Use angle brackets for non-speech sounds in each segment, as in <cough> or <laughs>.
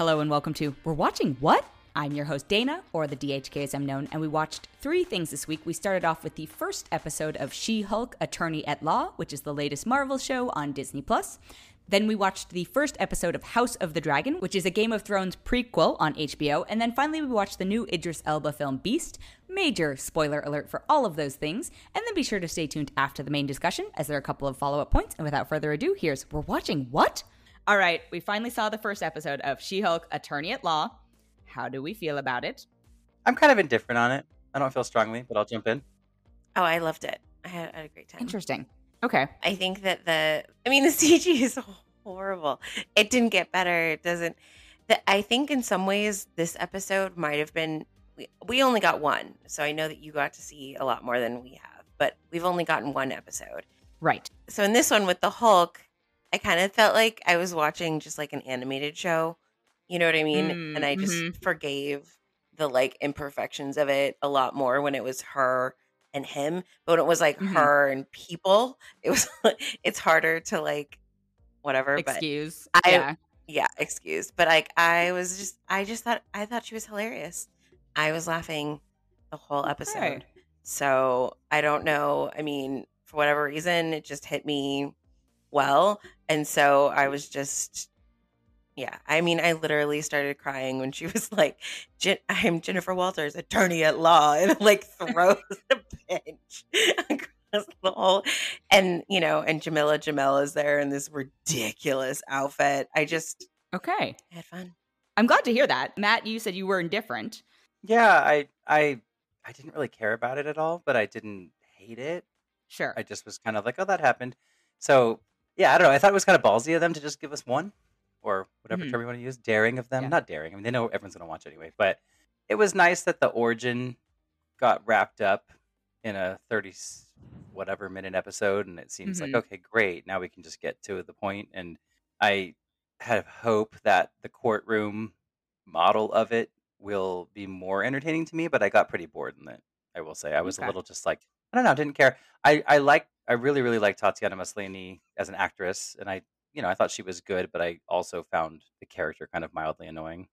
Hello and welcome to We're Watching What? I'm your host Dana, or the DHK as I'm known, and we watched three things this week. We started off with the first episode of She Hulk Attorney at Law, which is the latest Marvel show on Disney Plus. Then we watched the first episode of House of the Dragon, which is a Game of Thrones prequel on HBO. And then finally, we watched the new Idris Elba film Beast. Major spoiler alert for all of those things. And then be sure to stay tuned after the main discussion, as there are a couple of follow up points. And without further ado, here's We're Watching What? All right, we finally saw the first episode of She Hulk Attorney at Law. How do we feel about it? I'm kind of indifferent on it. I don't feel strongly, but I'll jump in. Oh, I loved it. I had, I had a great time. Interesting. Okay. I think that the, I mean, <laughs> the CG is horrible. It didn't get better. It doesn't. The, I think in some ways this episode might have been. We, we only got one, so I know that you got to see a lot more than we have, but we've only gotten one episode. Right. So in this one with the Hulk, I kind of felt like I was watching just like an animated show. You know what I mean? Mm, and I just mhm. forgave the like imperfections of it a lot more when it was her and him. But when it was like Mhm. her and people, it was <laughs> it's harder to like whatever. But Excuse. I- yeah. yeah, excuse. But like I was just I just thought I thought she was hilarious. I was laughing the whole episode. Okay. So I don't know. I mean, for whatever reason, it just hit me well. And so I was just, yeah. I mean, I literally started crying when she <laughs> was like, "Jen- I'm Jennifer Walters, attorney at law, and like throws <laughs> the bench across the whole. And, you know, and Jameela Jamil is there in this ridiculous outfit. I just Okay. had fun. I'm glad to hear that. Matt, you said you were indifferent. Yeah, I I I didn't really care about it at all, but I didn't hate it. Sure. I just was kind of like, oh, that happened. So yeah, I don't know. I thought it was kind of ballsy of them to just give us one, or whatever Mhm. term you want to use. Daring of them, Yeah. not daring. I mean, they know everyone's going to watch anyway. But it was nice that the origin got wrapped up in a thirty whatever minute episode, and it seems Mhm. like okay, great. Now we can just get to the point. And I have hope that the courtroom model of it will be more entertaining to me, but I got pretty bored in it. I will say I was Okay. a little just like I don't know, didn't care. I I like I really really like Tatiana Maslany as an actress, and I you know I thought she was good, but I also found the character kind of mildly annoying.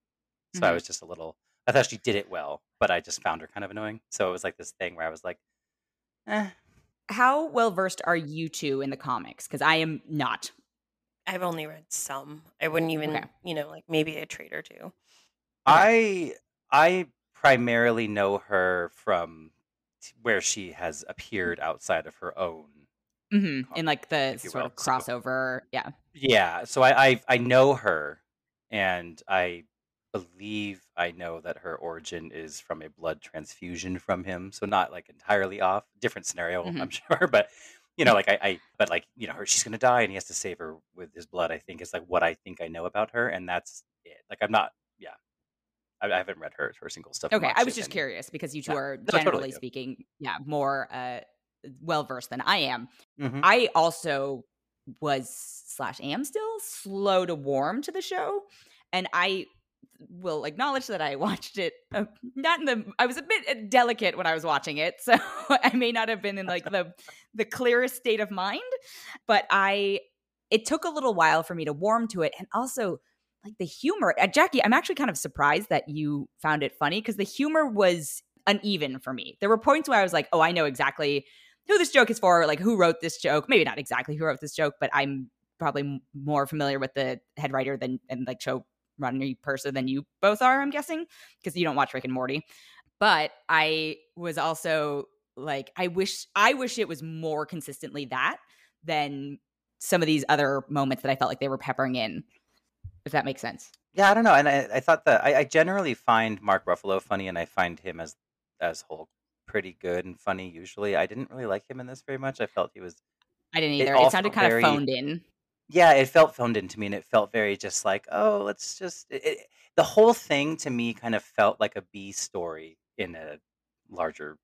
So I Mhm. was just a little. I thought she did it well, but I just found her kind of annoying. So it was like this thing where I was like, eh. How well versed are you two in the comics? Because I am not. I've only read some. I wouldn't even, Okay. you know, like maybe a trade or two. I I primarily know her from t- where she has appeared outside of her own hmm In like the sort will. of So- crossover. Yeah. Yeah, so I, I I know her, and I believe I know that her origin is from a blood transfusion from him. So not like entirely off, different scenario, Mhm. I'm <laughs> sure, but you know, like I, I but like you know, her she's gonna die, and he has to save her with his blood. I think is like what I think I know about her, and that's it. Like I'm not, yeah, I, I haven't read her her single stuff. Okay. I was just curious because you two Yeah. are No, generally good. speaking, yeah, more uh, well versed than I am. Mhm. I also was slash am still slow to warm to the show, and I will acknowledge that I <laughs> watched it uh, not in the I was a bit uh, delicate when I was watching it, <laughs> so I may not have been in like the the clearest state of mind, but I it took a little while for me to warm to it, and also like the humor. Uh, Jackie, I'm actually kind of surprised that you found it funny because the humor was uneven for me. There were points where I was like, "Oh, I know exactly who this joke is for, like who wrote this joke. Maybe not exactly who wrote this joke, but I'm probably more familiar with the head writer than and like showrunner person than you both are. I'm guessing because you don't watch Rick and Morty. But I was also like, I wish I wish it was more consistently that than some of these other moments that I felt like they were peppering in. If that makes sense. Yeah, I don't know, and I, I thought that I, I generally find Mark Ruffalo funny, and I find him as as Hulk pretty good and funny. Usually, I didn't really like him in this very much. I felt he was I didn't either. It, all sounded kind very- of phoned in. yeah, it felt phoned in to me, and it felt very just like, oh, let's just. It, it, the whole thing to me kind of felt like a B story in a larger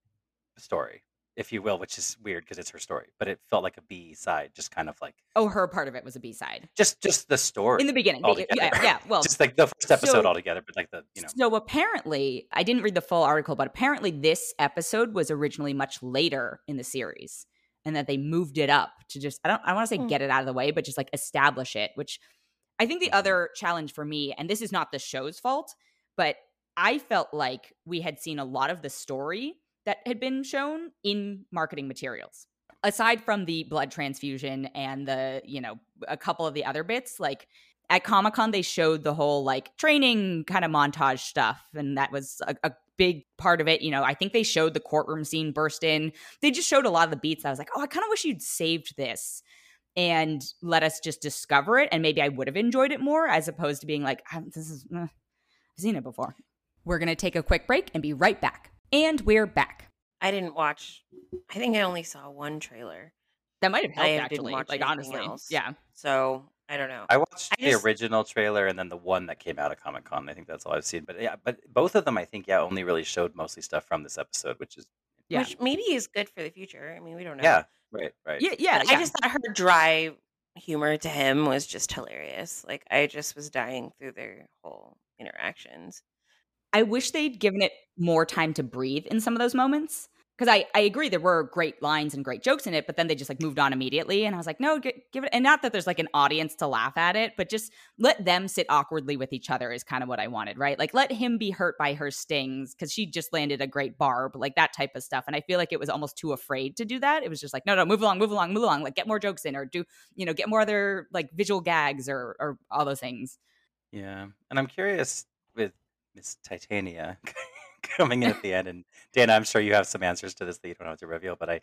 story, if you will, which is weird because it's her story, but it felt like a B side, just kind of like Oh, her part of it was a B side just just the story in the beginning. Altogether. yeah, yeah. <laughs> Well, just like the first episode so- altogether, but like the you know. So apparently, I didn't read the full article, but apparently this episode was originally much later in the series, and that they moved it up to just I don't I want to say Hmm. get it out of the way, but just like establish it, which I think the Mhm. other challenge for me, and this is not the show's fault, but I felt like we had seen a lot of the story that had been shown in marketing materials. Aside from the blood transfusion and the, you know, a couple of the other bits, like at Comic Con, they showed the whole like training kind of montage stuff. And that was a, a big part of it. You know, I think they showed the courtroom scene burst in. They just showed a lot of the beats. I was like, oh, I kind of wish you'd saved this and let us just discover it. And maybe I would have enjoyed it more as opposed to being like, "Ah, this is, uh, I've seen it before. We're going to take a quick break and be right back. And we're back. I didn't watch. I think I only saw one trailer, That might have I helped, didn't actually. watch Like, honestly. else. Yeah. so I don't know. I watched I the just- original trailer and then the one that came out of Comic Con. I think that's all I've seen. But yeah, but both of them, I think, yeah, only really showed mostly stuff from this episode, which is Yeah. Which maybe is good for the future. I mean, we don't know. yeah, right, right. Yeah. Yeah. Yeah. I just thought her dry humor to him was just hilarious. Like I just was dying through their whole interactions. I wish they'd given it more time to breathe in some of those moments. Because I, I agree there were great lines and great jokes in it, but then they just like moved on immediately. And I was like, no, gi- give it. And not that there's like an audience to laugh at it, but just let them sit awkwardly with each other is kind of what I wanted, right? Like let him be hurt by her stings because she just landed a great barb, like that type of stuff. And I feel like it was almost too afraid to do that. It was just like, no, no, move along, move along, move along. Like get more jokes in or do, you know, get more other like visual gags or, or all those things. Yeah, and I'm curious Miss Titania <laughs> coming in at the end, and Dana, I'm sure you have some answers to this that you don't have to reveal, but I,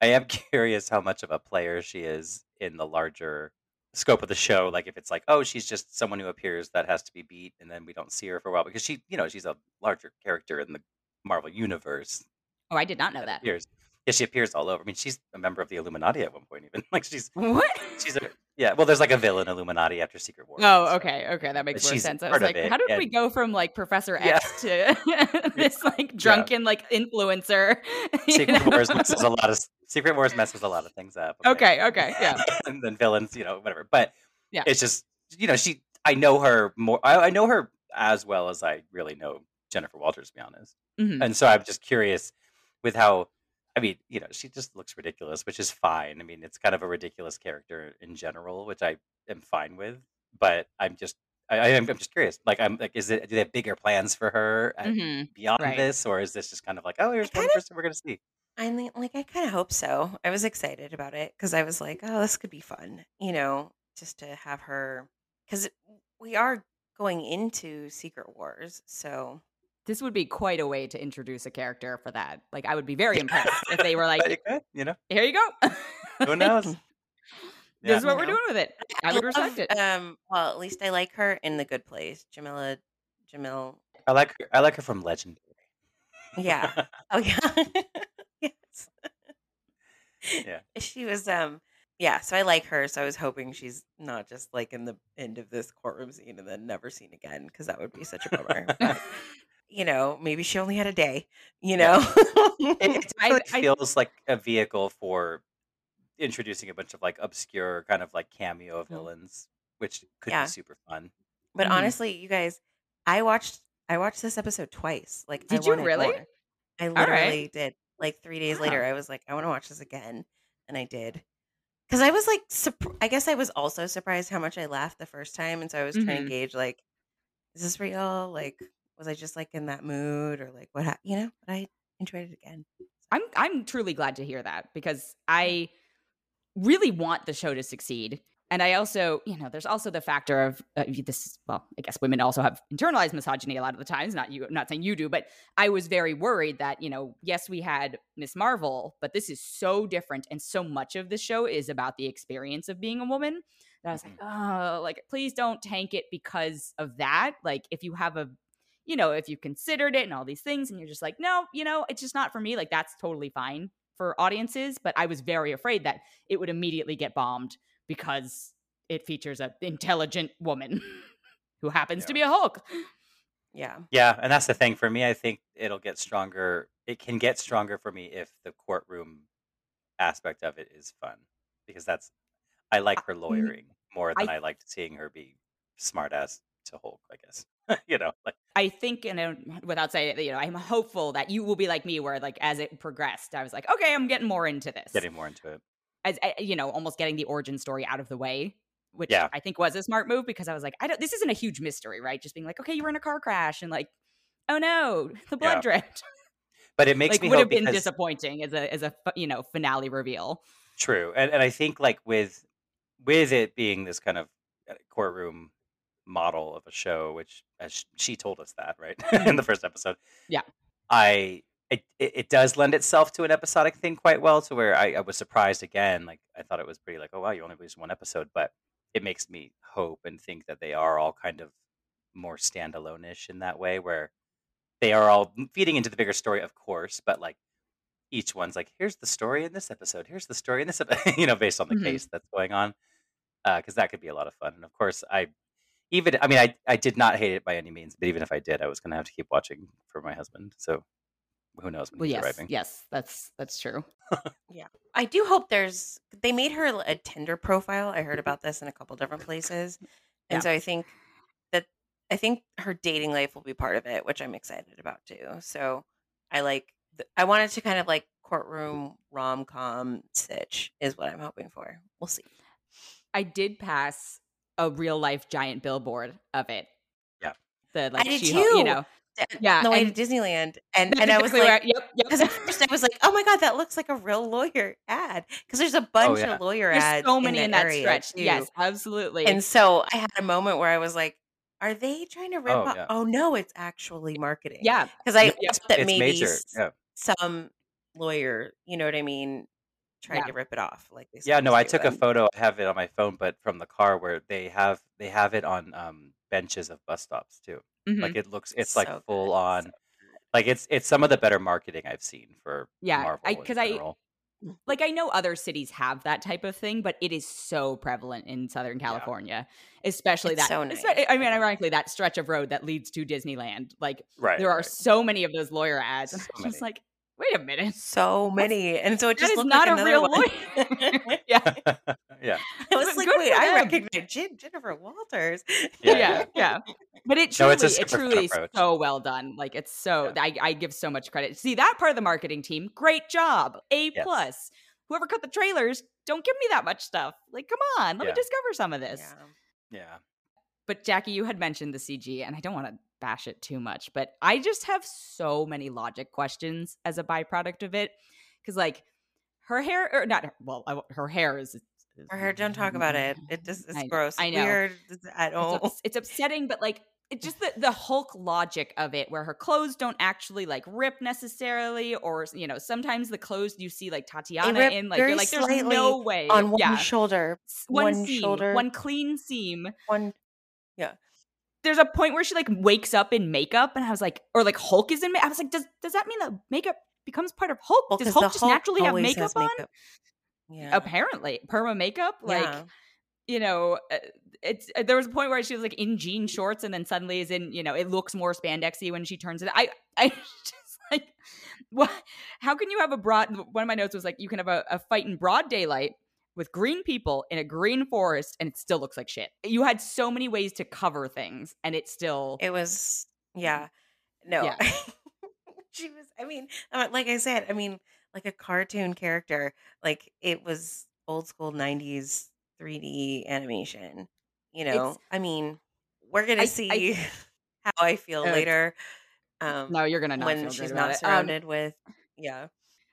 I am <laughs> curious how much of a player she is in the larger scope of the show. Like if it's like, oh, she's just someone who appears that has to be beat, and then we don't see her for a while because she, you know, she's a larger character in the Marvel universe. Oh, I did not know that. Appears, yeah, she appears all over. I mean, she's a member of the Illuminati at one point, even <laughs> like she's What? she's a yeah. Well, there's like a villain Illuminati after Secret Wars. Oh, okay, okay, that makes more sense. I was like, how did we go from like Professor Yeah. X to <laughs> this like drunken like influencer? <laughs> Secret know? Wars messes a lot of Secret Wars messes a lot of things up. Okay, okay, yeah. <laughs> and then villains, you know, whatever. But Yeah. it's just you know, she. I know her more. I, I know her as well as I really know Jennifer Walters, to be honest. Mhm. And so I'm just curious with how. I mean, you know, she just looks ridiculous, which is fine. I mean, it's kind of a ridiculous character in general, which I am fine with. But I'm just, I, I am, I'm just curious. Like, I'm like, is it? Do they have bigger plans for her at- Mhm. beyond right. this, or is this just kind of like, oh, here's one kinda- person we're gonna see? I mean, like I kind of hope so. I was excited about it because I was like, oh, this could be fun, you know, just to have her because we are going into Secret Wars, so This would be quite a way to introduce a character for that. Like, I would be very <laughs> impressed if they were like, you could, you know, "Here you go." who Like, <laughs> knows? This Yeah. is what we're know. doing with it. I would love, respect it. Um, well, at least I like her in the Good Place, Jameela. Jamil, I like her. I like her from Legendary. yeah. <laughs> Oh yeah. yes. Yeah. She was um yeah, so I like her, so I was hoping she's not just like in the end of this courtroom scene and then never seen again because that would be such a bummer. You know, maybe she only had a day, you know. it, it <laughs> I- I- feels like a vehicle for introducing a bunch of like obscure kind of like cameo Mhm. villains, which could Yeah. be super fun. but Mhm. honestly, you guys, I watched I watched this episode twice. Like I Did you really? more. I right. literally did. Like 3 days later I was like I want to watch this again and I did. Cuz I was like surp- I guess I was also surprised how much I laughed the first time and so I was trying Mhm. to gauge like is this real? Like was I just like in that mood or like what you know? But I enjoyed it again. I'm I'm truly glad to hear that because I really want the show to succeed. And I also, you know, there's also the factor of uh, this. Well, I guess women also have internalized misogyny a lot of the times. Not you, I'm not saying you do, but I was very worried that you know, yes, we had Miss Marvel, but this is so different, and so much of the show is about the experience of being a woman. That I was like, oh, like please don't tank it because of that. Like if you have a you know, if you considered it and all these things, and you're just like, no, you know, it's just not for me, like that's totally fine for audiences. But I was very afraid that it would immediately get bombed because it features an intelligent woman <laughs> who happens to be a Hulk. Yeah. Yeah, and that's the thing for me. I think it'll get stronger. It can get stronger for me if the courtroom aspect of it is fun, because that's I like her lawyering more than I- I, liked seeing her be smartass to Hulk. I guess <laughs> you know, like I think, and without saying it, you know, I'm hopeful that you will be like me, where like as it progressed, I was like, okay, I'm getting more into this. getting more into it. as uh, you know, almost getting the origin story out of the way which Yeah. I think was a smart move because I was like, I don't. This isn't a huge mystery, right? Just being like, okay, you were in a car crash and like, oh no, <laughs> the blood Yeah. dripped. But it makes like me would have been because disappointing as a as a you know finale reveal. true, and and I think like with with it being this kind of uh, courtroom model of a show, which as she told us that right <laughs> in the first episode. Yeah. I it, it does lend itself to an episodic thing quite well, to where I, I was surprised again. Like I thought it was pretty like, oh wow, you only released one episode, but it makes me hope and think that they are all kind of more standalone-ish in that way, where they are all feeding into the bigger story, of course, but like each one's like, here's the story in this episode, here's the story in this, episode, <laughs> you know, based on the Mhm. case that's going on, because that could be a lot of fun. And of course, I even, I mean, I I did not hate it by any means, but even if I did, I was going to have to keep watching for my husband. So who knows when Well, he's yes, arriving? yes, that's that's true. <laughs> Yeah, I do hope there's they made her a Tinder profile. I heard about this in a couple different places. And Yeah. so I think that I think her dating life will be part of it, which I'm excited about too. So I like th- I wanted to kind of like courtroom rom-com sitch is what I'm hoping for. We'll see. I did pass a real life giant billboard of it. Yeah. The like did she, you know, Yeah, on the way and- to Disneyland. And and I was like where- yep, yep. because at first I was like, "Oh my god, that looks like a real lawyer ad." Because there's a oh, bunch yeah. of lawyer There's ads. so many in, that area, stretch. too. Yes, absolutely. And so I had a moment where I was like, "Are they trying to rip Oh, off?" yeah. Oh no, it's actually marketing. yeah, because I Yeah. thought that it's maybe major. s- Yeah. some lawyer, you know what I mean, tried Yeah. to rip it off. Like they Yeah, no, I took a photo. I have it on my phone, but from the car where they have they have it on um, benches of bus stops too. mhm. Like it looks, it's So like full so on. good. Like it's it's some of the better marketing I've seen for Yeah, Marvel I- I- like I know other cities have that type of thing, but it is so prevalent in Southern California, especially It's that. so nice. I mean, ironically, that stretch of road that leads to Disneyland, like right. there are right. so many of those lawyer ads, and <laughs> I'm just like, wait a minute, So many, and so it that just is looked not like a real one. lawyer. <laughs> <laughs> yeah, yeah, I was like, wait, I recognize Jen- Jennifer Walters. Yeah, yeah, yeah. But it No, truly, it's it truly approach. so well done. Like it's so, Yeah. I, I give so much credit. See that part of the marketing team, great job, a Yes. plus. Whoever cut the trailers, don't give me that much stuff. Like, come on, let Yeah. me discover some of this. Yeah. yeah. But Jackie, you had mentioned the CG, and I don't want to bash it too much, but I just have so many logic questions as a byproduct of it. Because, like, her hair, or not, her- well, I, her hair is. is- Her hair, don't talk <laughs> about it. It just it's I- gross. I know. Weird. I It's, don't. ups- it's upsetting, but like, it just the, the Hulk logic of it, where her clothes don't actually like rip necessarily, or you know, sometimes the clothes you see like Tatiana in, like you're like, there's no way on one yeah, shoulder, one, one seam, shoulder. one clean seam, one. There's a point where she like wakes up in makeup and I was like or like Hulk is in ma- I was like does does that mean the makeup becomes part of Hulk? Well, does Hulk just Hulk naturally have always makeup, on? Yeah. Apparently, perma makeup like Yeah. you know uh, it's uh, there was a point where she was like in jean shorts and then suddenly is in you know it looks more spandexy when she turns it I I <laughs> just like what how can you have a broad one of my notes was like you can have a, a fight in broad daylight with green people in a green forest and it still looks like shit. You had so many ways to cover things and it still It was, yeah. No. Yeah. <laughs> she was, I mean, uh, like I said, I mean, like a cartoon character. Like it was old school 90s 3D animation. You know, It's- I mean, we're going I- to I- see <laughs> how I feel Uh, later. Um, no, you're gonna not when feel she's not it. Um, surrounded with, yeah.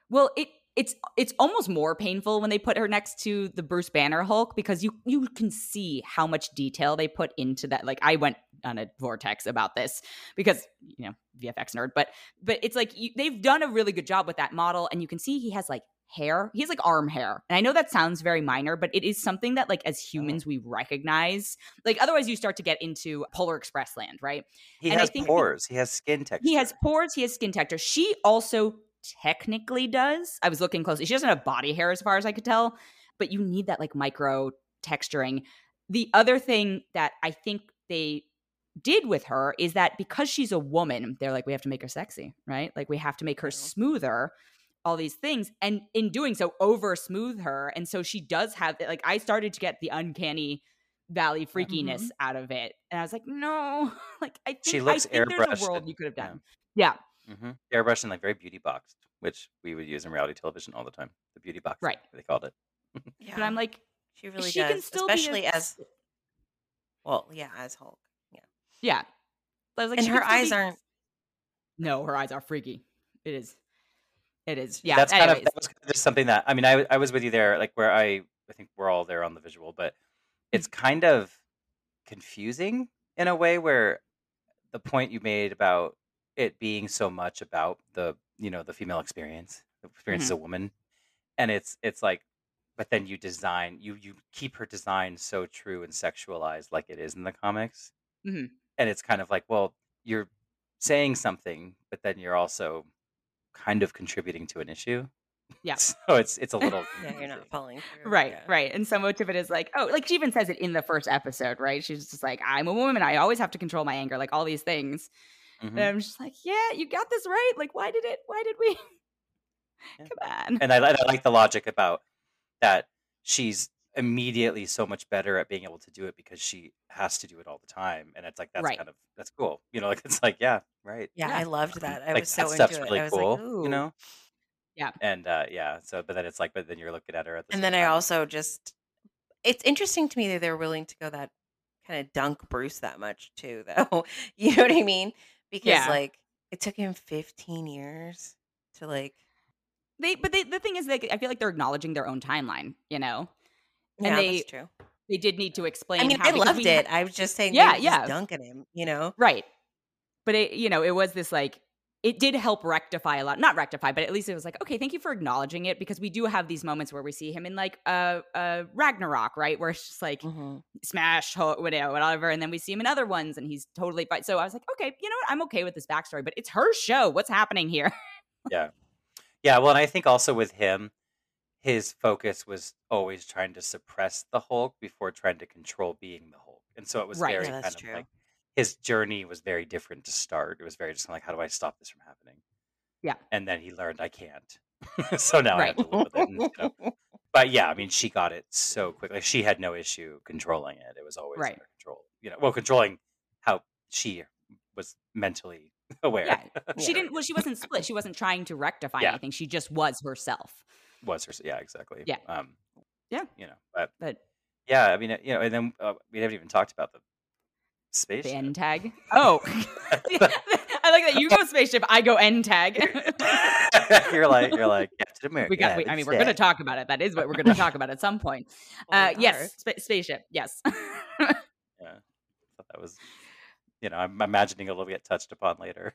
Well, it it's it's almost more painful when they put her next to the Bruce Banner Hulk because you you can see how much detail they put into that. Like I went on a vortex about this because you know VFX nerd, but but it's like you, they've done a really good job with that model, and you can see he has like hair. He has like arm hair, and I know that sounds very minor, but it is something that like as uh-huh. humans we recognize. Like otherwise, you start to get into Polar Express land, right? He And has pores. He has skin texture. He has pores. He has skin texture. She also technically does. I was looking closely. She doesn't have body hair as far as I could tell, but you need that like micro texturing. The other thing that I think they did with her is that because she's a woman, they're like, we have to make her sexy, right? Like we have to make her smoother, all these things. And in doing so, over smooth her. And so she does have like I started to get the uncanny valley freakiness out of it. And I was like, no, <laughs> like I think, She looks I think there's a world you could have yeah. done. Yeah. Hmm Airbrushed and like very beauty boxed, which we would use in reality television all the time. The beauty box, Right. They called it. yeah. <laughs> But I'm like, She really she does, can still be a especially as well. Yeah, as Hulk. Yeah, yeah. I was like, and her eyes be- aren't. No, her eyes are freaky. It is. It is. Yeah. that's kind anyways. of that was kind of just something that I mean I I was with you there like where I I think we're all there on the visual, but it's Mm. kind of confusing in a way where the point you made about it being so much about the you know the female experience, the experience Mm-hmm. as a woman, and it's it's like, but then you design you you keep her design so true and sexualized like it is in the comics, Mhm. and it's kind of like well you're saying something, but then you're also kind of contributing to an issue. Yeah. <laughs> So it's it's a <laughs> little Yeah, you're not following through. Right, yeah. right. And so much of it is like, oh, like she even says it in the first episode, right? She's just like, I'm a woman. I always have to control my anger, like all these things. Mhm. And I'm just like, yeah, you got this right. Like, why did it? Why did we? <laughs> Yeah. Come on. And I, I like the logic about that she's immediately so much better at being able to do it because she has to do it all the time. And it's like that's Right. kind of that's cool. You know, like it's like, yeah, right. Yeah, Yeah. I loved that. I like was so that into stuff's it. really I was cool. like, Ooh. you know? Yeah. And uh yeah, so but then it's like, but then you're looking at her at the And same then I also just, it's interesting to me that they're willing to go that kind of dunk Bruce that much too, though. <laughs> you know what I mean? Because Yeah. like it took him 15 years to like, They, but they, the thing is, like, I feel like they're acknowledging their own timeline. You know, And yeah, they- that's true. they did need to explain. I mean, how, I because loved we it. ha- I was just saying, yeah. yeah, dunking him. You know, right? But it, you know, it was this like. It did help rectify a lot, not rectify, but at least it was like, okay, thank you for acknowledging it because we do have these moments where we see him in like uh, uh Ragnarok, right, where it's just like Mhm. smash, whatever, whatever. And then we see him in other ones and he's totally fine. So I was like, okay, you know what? I'm okay with this backstory, but it's her show. What's happening here? <laughs> Yeah. Yeah, well, and I think also with him, his focus was always trying to suppress the Hulk before trying to control being the Hulk. And so it was Right. very Yeah, kind of true. like his journey was very different to start. It was very just like, how do I stop this from happening? Yeah. And then he learned I can't. <laughs> so now I have to live with it. And, you <laughs> know. But yeah, I mean, she got it so quickly. She had no issue controlling it. It was always Right. under control. You know, well, controlling how she was mentally <laughs> aware. Yeah. She didn't, well, she wasn't split. She wasn't trying to rectify Yeah. anything. She just was herself. was her yeah exactly Yeah. um Yeah. you know but But yeah i mean you know and then uh, we haven't even talked about the space the end tag. <laughs> Oh, <laughs> I like that. You go spaceship, I go end tag. <laughs> you're like you're like Captain America we got. yeah, We, I mean, we're going to talk about it. That is what we're going to talk about at some point. Uh, we yes, spa- spaceship. Yes. yeah thought that was you know i'm imagining it'll get touched upon later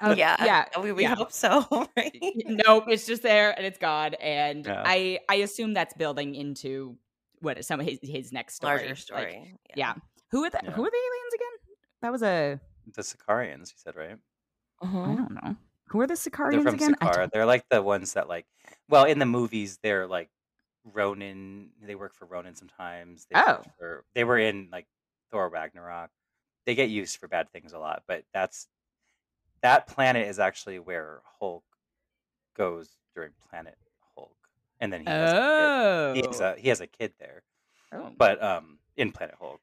Oh, yeah, yeah, We, we yeah. hope so. Right? nope, it's just there and it's gone. And Yeah. I I assume that's building into what some of his his next story. Larger Like, story. yeah. Who are the Yeah. Who are the aliens again? That was a the Sakaarans you said right I Mhm. don't know. Who are the they're from again? I they're like the ones that like well in the movies they're like Ronan they work for Ronan sometimes they Oh. for, they were in like Thor Ragnarok they get used for bad things a lot but that's that planet is actually where Hulk goes during Planet Hulk and then he has a Oh. kid. He has a, he has a kid there oh. but um in Planet Hulk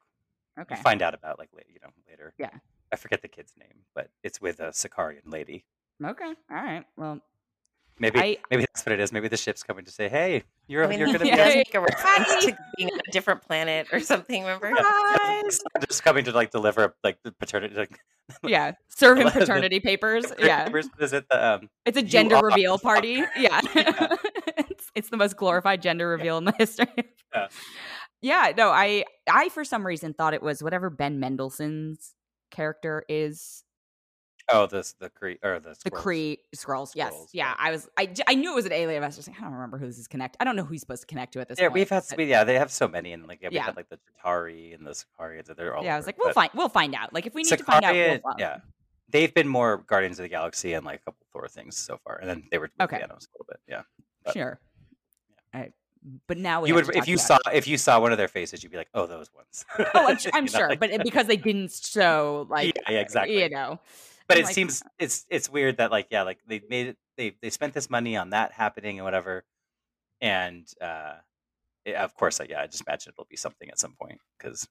Okay. you find out about like later you know later Yeah. I forget the kid's name but it's with a Sakaaran lady Okay. All right. Well, Maybe I- maybe that's what it is. Maybe the ship's coming to say, "Hey, you're I mean, you're going to Yeah. be make a <laughs> reference to being on a different planet or something. Remember? Surprise! <laughs> just coming to like deliver like the paternity. Like, <laughs> yeah. Serve him The- paternity papers. Yeah. is it the um? It's a gender reveal the party. fucker. Yeah. Yeah. it's, it's the most glorified gender reveal in the history. Yeah. Yeah, no, I I for some reason thought it was whatever Ben Mendelsohn's character is Oh, this the Kree or the the. Kree Skrulls. Yes. Yeah, yeah. I was I, I knew it was an alien. I was just like, I don't remember who this is connect. I don't know who he's supposed to connect to at this Yeah, point. we've had but- yeah, they have so many, and like yeah, we Yeah. had like the Chitauri and the Sakaarans. They're all yeah. I was like, we'll find we'll find out. Like if we need Sakaria, to find out, we'll find yeah. Them. They've been more Guardians of the Galaxy and like a couple Thor things so far, and then they were Okay. Thanos a little bit. Yeah, but- Sure. All right. But now we you would if you saw it. if you saw one of their faces, you'd be like, oh, those ones. Oh, I'm, <laughs> I'm know, sure, but it- because they didn't show like yeah, yeah, exactly. you know. but I'm it like, seems it's it's weird that like yeah like they made it they they spent this money on that happening and whatever and uh it- of course like, yeah i just imagine it'll be something at some point because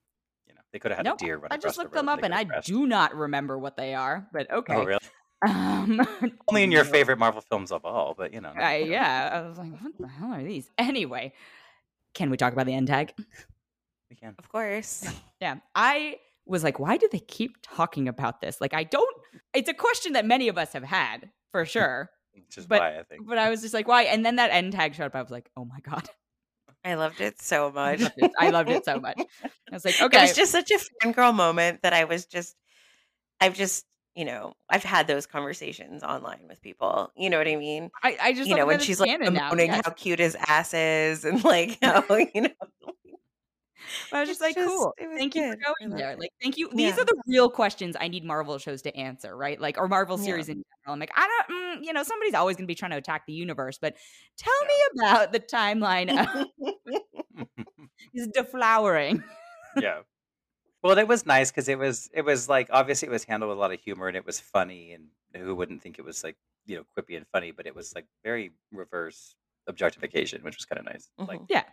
you know they could have had Nope, a deer run I just looked road them up and I do not remember what they are. But okay. oh really Um, <laughs> only in your no. favorite marvel films of all but you know I, yeah, I was like, what the hell are these? Anyway, Can we talk about the end tag? We can. Of course. <laughs> Yeah. I was like, why do they keep talking about this? Like, I don't, it's a question that many of us have had for <laughs> sure. Which is But- why I think. but I was just like, why? And then that end tag showed up. I was like, oh my God. I loved it so I much. loved it, I loved it so much. I was like, okay. It was just such a fangirl moment that I was just, I've just, you know, I've had those conversations online with people. You know what I mean? I, I just you know, when she's like bemoaning yes. how cute his ass is and like <laughs> how, <laughs> you know, <laughs> I was just like, just- cool. Thank you good. for going there. it. Like, thank you. These Yeah. are the real questions I need Marvel shows to answer, right? Like, or Marvel Yeah. series in general. I'm like, I don't, mm, you know, somebody's always going to be trying to attack the universe, but tell me about the timeline of this deflowering. yeah. Well, it was nice because it was it was like obviously it was handled with a lot of humor and it was funny and who wouldn't think it was like you know quippy and funny, but it was like very reverse objectification, which was kind of nice. Like Mhm. Yeah.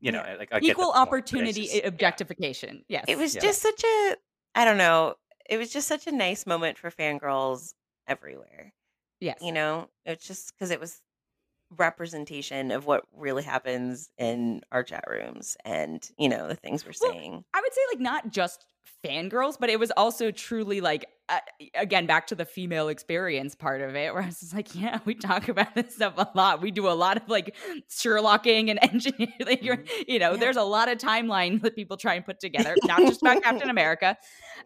you know, Yeah. like I get Equal the point, but it's opportunity yeah. objectification. Yes. it was Yeah. just such a, I don't know, it was just such a nice moment for fangirls everywhere. yes. You know, it's just because it was representation of what really happens in our chat rooms and, you know, the things we're Well, saying. I would say like not just fangirls, but it was also truly like uh, again back to the female experience part of it, where I was just like, yeah, we talk about this stuff a lot. We do a lot of like Sherlocking and <laughs> engineering. Like, you're- you know, Yeah. there's a lot of timelines that people try and put together, <laughs> not just about Captain America.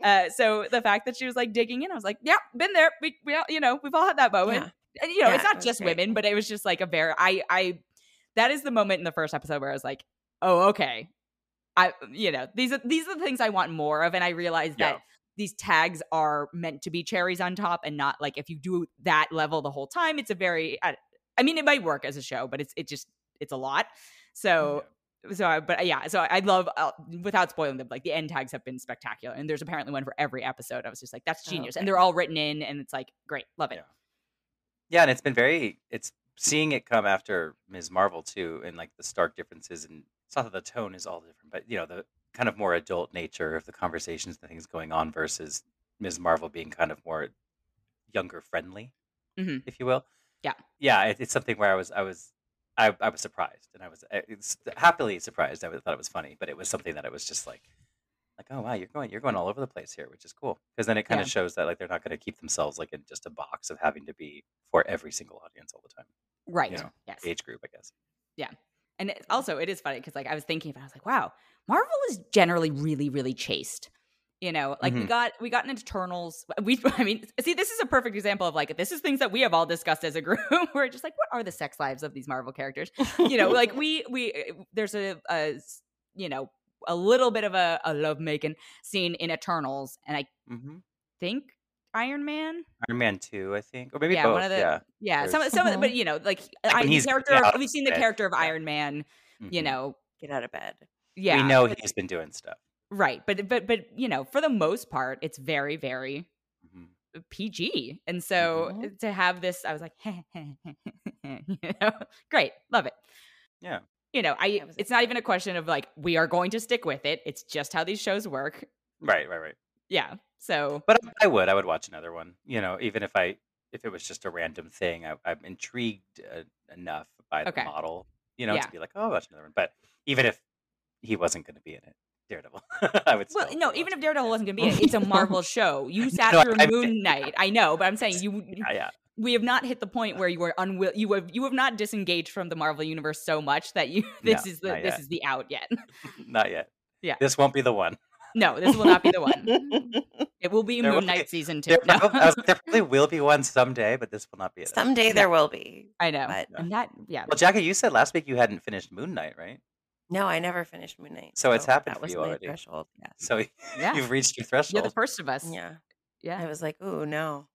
Uh, so the fact that she was like digging in, I was like, yeah, been there. We, we all, you know, we've all had that moment. Yeah. And, you know, Yeah, it's not was just great. women, but it was just like a very I I that is the moment in the first episode where I was like, oh, okay. I you know, these are these are the things I want more of. And I realized Yeah. that these tags are meant to be cherries on top and not like if you do that level the whole time, it's a very I, I mean it might work as a show, but it's it just it's a lot. So so I, but yeah, so I love uh, without spoiling them. Like the end tags have been spectacular, and there's apparently one for every episode. I was just like, that's Oh, genius, okay. and they're all written in, and it's like great, love it. Yeah. And it's been very it's seeing it come after Ms. Marvel too, and like the stark differences and it's not that the tone is all different, but you know, the kind of more adult nature of the conversations and things going on versus Ms. Marvel being kind of more younger friendly, Mhm. if you will. Yeah. Yeah, it, it's something where I was I was I, I was surprised and I was it's happily surprised. I thought it was funny, but it was something that it was just like like oh wow you're going you're going all over the place here which is cool because then it kind Yeah. of shows that like they're not going to keep themselves like in just a box of having to be for every single audience all the time Right. know, yes. age group i guess Yeah. And it, also, it is funny because like I was thinking about, it, I was like, wow, Marvel is generally really, really chaste. You know, like we Mhm. got we got into Eternals. <laughs> We, I mean, see, this is a perfect example of like this is things that we have all discussed as a group. <laughs> We're just like, what are the sex lives of these Marvel characters? <laughs> You know, like we we eh, there's a you know a little bit of a, a love making scene in Eternals, and I mm-hmm. think Iron Man. iron man 2 i think or maybe Yeah, both one of the- yeah Yeah, some some, of the- Mhm. but <laughs> you know, like, Like I, he's character. Of, of we've seen the character of. Iron Man. You Mhm. know, Get out of bed. yeah, we know but- he's been doing stuff Right, but but but you know, for the most part, it's very very Mhm. PG, and so Mhm. to have this, I was like, <laughs> you know, great, love it. yeah You know, I That was it's not even a question of like we are going to stick with it. It's just how these shows work. right right right Yeah. So but I, I would i would watch another one you know even if i if it was just a random thing I, i'm intrigued uh, enough by the Okay. model you know Yeah. to be like oh I'll watch another one but even if he wasn't going to be in it daredevil <laughs> i would say well, no, even if it. Daredevil wasn't gonna be in it, it's a Marvel show. You <laughs> sat No, through I- Moon <laughs> Knight. I know, but I'm saying you yeah, yeah we have not hit the point where you are unwill you have you have not disengaged from the Marvel universe so much that you <laughs> this No, is the this yet. is the out yet. <laughs> not yet Yeah. this won't be the one No, this will not be the one. <laughs> It will be There Moon be- Knight season two. there, No. prob- was- there probably will be one someday but this will not be it Someday there will be. I know. But and that, yeah. well jackie you said last week you hadn't finished moon knight right no, I never finished Moon Knight. So it's happened that for was you my already. threshold. Yeah. so Yeah. you've reached your threshold. You're the first of us. Yeah. Yeah. I was like, ooh, no.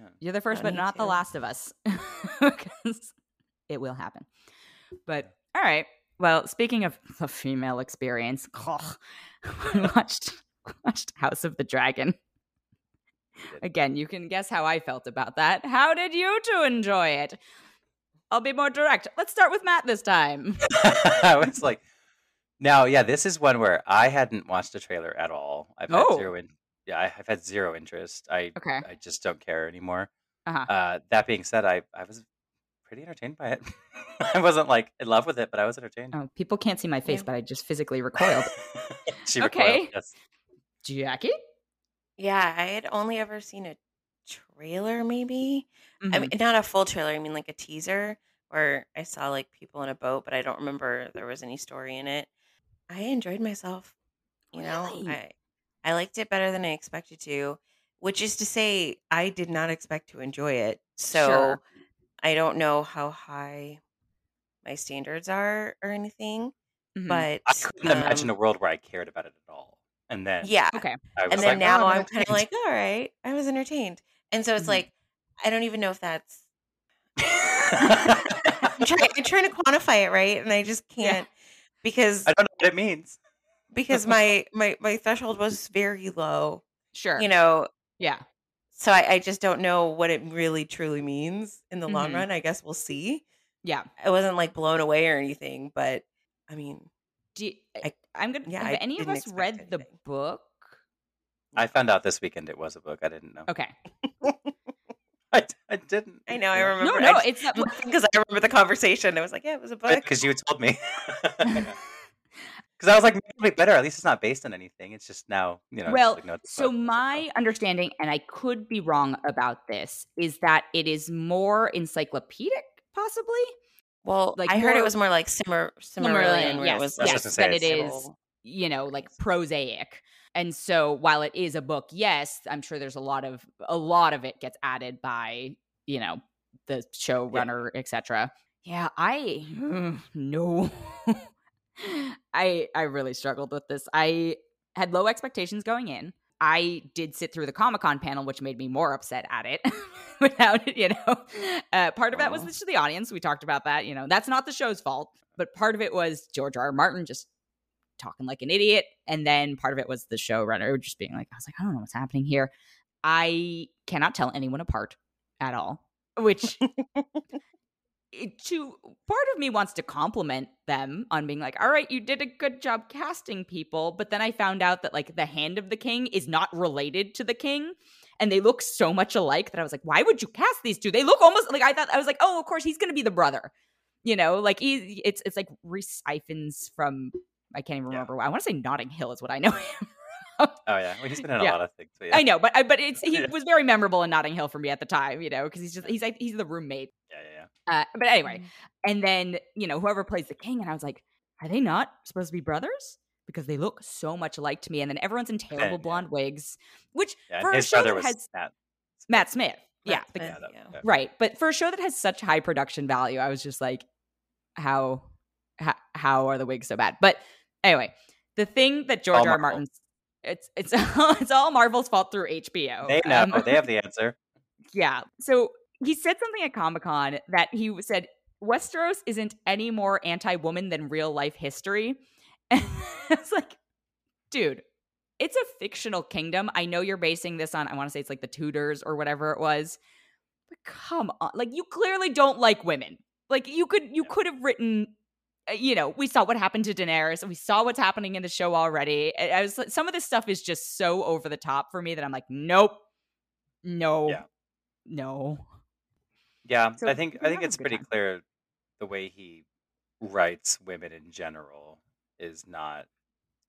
Yeah. You're the first, but not the last of us. <laughs> Because it will happen. But all right. Well, speaking of the female experience, we <laughs> watched watched House of the Dragon. Again, you can guess how I felt about that. How did you two enjoy it? I'll be more direct. Let's start with Matt this time. <laughs> I was like, now, yeah, this is one where I hadn't watched a trailer at all. I've Oh. zero, in, yeah, I- I've had zero interest. I, Okay. I just don't care anymore. Uh-huh. Uh, that being said, I, I was pretty entertained by it. <laughs> I wasn't like in love with it, but I was entertained. Oh, people can't see my face, Yeah. but I just physically <laughs> recoiled. she Okay. recoiled. Yes. Jackie? Yeah, I had only ever seen a trailer, maybe. I Mhm. mean, not a full trailer. I mean, like a teaser where I saw like people in a boat, but I don't remember there was any story in it. I enjoyed myself. You know, Really? I I liked it better than I expected to, which is to say, I did not expect to enjoy it. So Sure. I don't know how high my standards are or anything, Mhm. but I couldn't imagine a um, world where I cared about it at all. And then yeah. okay. And then like, now oh, I'm kind of like, all right, I was entertained. And so it's Mhm. like, I don't even know if that's. <laughs> I'm trying, I'm trying to quantify it right, and I just can't because I don't know what it means. Because <laughs> my my my threshold was very low, Sure. you know. yeah. So I, I just don't know what it really truly means in the long Mhm. run. I guess we'll see. Yeah. I wasn't like blown away or anything, but I mean, Do you, I- I'm gonna. yeah, have I any of us expect read the book? I found out this weekend it was a book. I didn't know. Okay. <laughs> I, I didn't. I know I remember. No, no, I it's because <laughs> I remember the conversation. I was like, yeah, it was a book. Because you told me. Because I was like, maybe it'll better. At least it's not based on anything. It's just now, you know. Well, like, no, So book. It's a my book. understanding, and I could be wrong about this, is that it is more encyclopedic, possibly. Well, like, I heard it was more like Simmer Silmarillion, Silmarillion, where yes, it was I just yes, gonna that say it's is, civil- you know, like prosaic. And so while it is a book, yes, I'm sure there's a lot of a lot of it gets added by, you know, the showrunner, etc. Yeah, I <sighs> no. <laughs> I I really struggled with this. I had low expectations going in. I did sit through the Comic Con panel, which made me more upset at it. <laughs> Without it, you know, uh, part of that was just the audience. We talked about that. You know, that's not the show's fault, but part of it was George R. R. Martin just talking like an idiot, and then part of it was the showrunner just being like, "I was like, I don't know what's happening here." I cannot tell anyone apart at all, which <laughs> it- to part of me wants to compliment them on being like, all right, you did a good job casting people. But then I found out that like the hand of the king is not related to the king. And they look so much alike that I was like, why would you cast these two? They look almost like I thought I was like, oh, of course he's gonna be the brother. You know, like he it's it's like Rhys Ifans from I can't even Yeah. remember. I want to say Notting Hill is what I know him. <laughs> Oh yeah, well, he's been in a Yeah. lot of things. Yeah. I know, but I, but it's he <laughs> Yeah. was very memorable in Notting Hill for me at the time, you know, because he's just he's like he's the roommate. Yeah, yeah, yeah. Uh, but anyway, and then you know whoever plays the king, and I was like, are they not supposed to be brothers? Because they look so much alike to me, and then everyone's in terrible yeah. blonde wigs, which Yeah, for a show that has Matt. Matt Smith, yeah, Matt Smith, Yeah, that- yeah. right. But for a show that has such high production value, I was just like, how how, how are the wigs so bad? But anyway, the thing that George all R. R. Martin's it's it's all, <laughs> it's all Marvel's fault through HBO. They know. Um, they have the answer. <laughs> yeah. So he said something at Comic Con that he said Westeros isn't any more anti-woman than real life history. <laughs> And it's like, dude, it's a fictional kingdom. I know you're basing this on, I want to say it's like the Tudors or whatever it was. But come on. Like you clearly don't like women. Like you could you could have written uh, you know, we saw what happened to Daenerys. We saw what's happening in the show already. I I was some of this stuff is just so over the top for me that I'm like, nope, no, Yeah. no. Yeah, So I think I think have a it's good pretty time. clear the way he writes women in general is not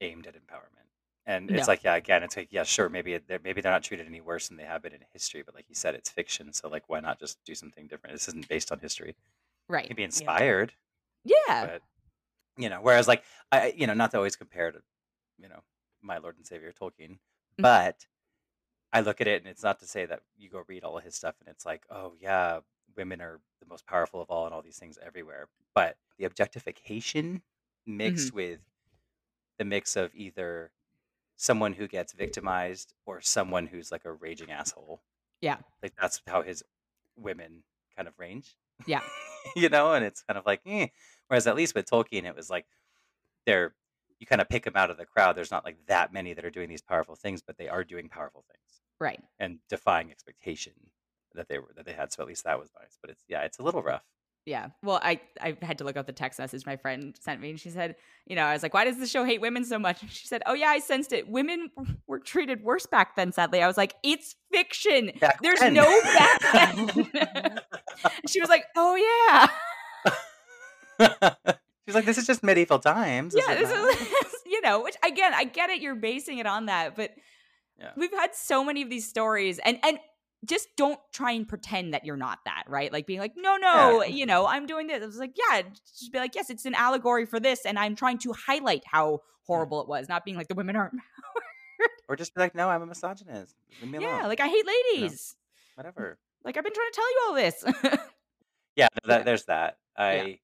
aimed at empowerment. And it's No. like, yeah, again, it's like, yeah, sure, maybe it- they're, maybe they're not treated any worse than they have been in history, but like you said, it's fiction, so like, why not just do something different? This isn't based on history. It Right. can be inspired, Yeah. but you know, whereas like I, you know, not to always compare to, you know, my Lord and Savior Tolkien, Mm. but I look at it and it's not to say that you go read all of his stuff and it's like, oh yeah, women are the most powerful of all and all these things everywhere. But the objectification mixed with the mix of either someone who gets victimized or someone who's like a raging asshole. Yeah. Like that's how his women kind of range. Yeah. <laughs> you know, and it's kind of like, eh. whereas at least with Tolkien, it was like they're you kind of pick them out of the crowd. There's not like that many that are doing these powerful things, but they are doing powerful things Right. and defying expectation that they were that they had. So at least that was nice. But it's yeah, it's a little rough. Yeah. Well, I I had to look up the text message my friend sent me, and she said, you know, I was like, why does the show hate women so much? And <laughs> she said, oh yeah, I sensed it. Women <laughs> were treated worse back then. Sadly, I was like, it's fiction. Back There's then. no back then. <laughs> she was like, "Oh yeah." She's like, this is just medieval times. yeah, this is, you know, which again, I get it. You're basing it on that, but Yeah. we've had so many of these stories, and and just don't try and pretend that you're not that, right? Like being like, no, no, Yeah. you know, I'm doing this. I was like, yeah, just be like, yes, it's an allegory for this, and I'm trying to highlight how horrible it was, not being like the women aren't. <laughs> or just be like, no, I'm a misogynist. Leave me yeah, alone. like I hate ladies. Whatever. Like I've been trying to tell you all this. <laughs> Yeah, no, that, there's that. I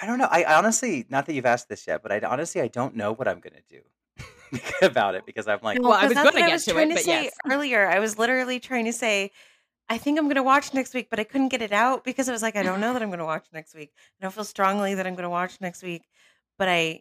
I don't know. I, I honestly, not that you've asked this yet, but I honestly I don't know what I'm gonna do <laughs> about it because I'm like, Well, I was gonna get to it, trying to but say yes. <laughs> earlier. I was literally trying to say, I think I'm going to watch next week, but I couldn't get it out because I was like, I don't know that I'm going to watch next week. I don't feel strongly that I'm going to watch next week, but I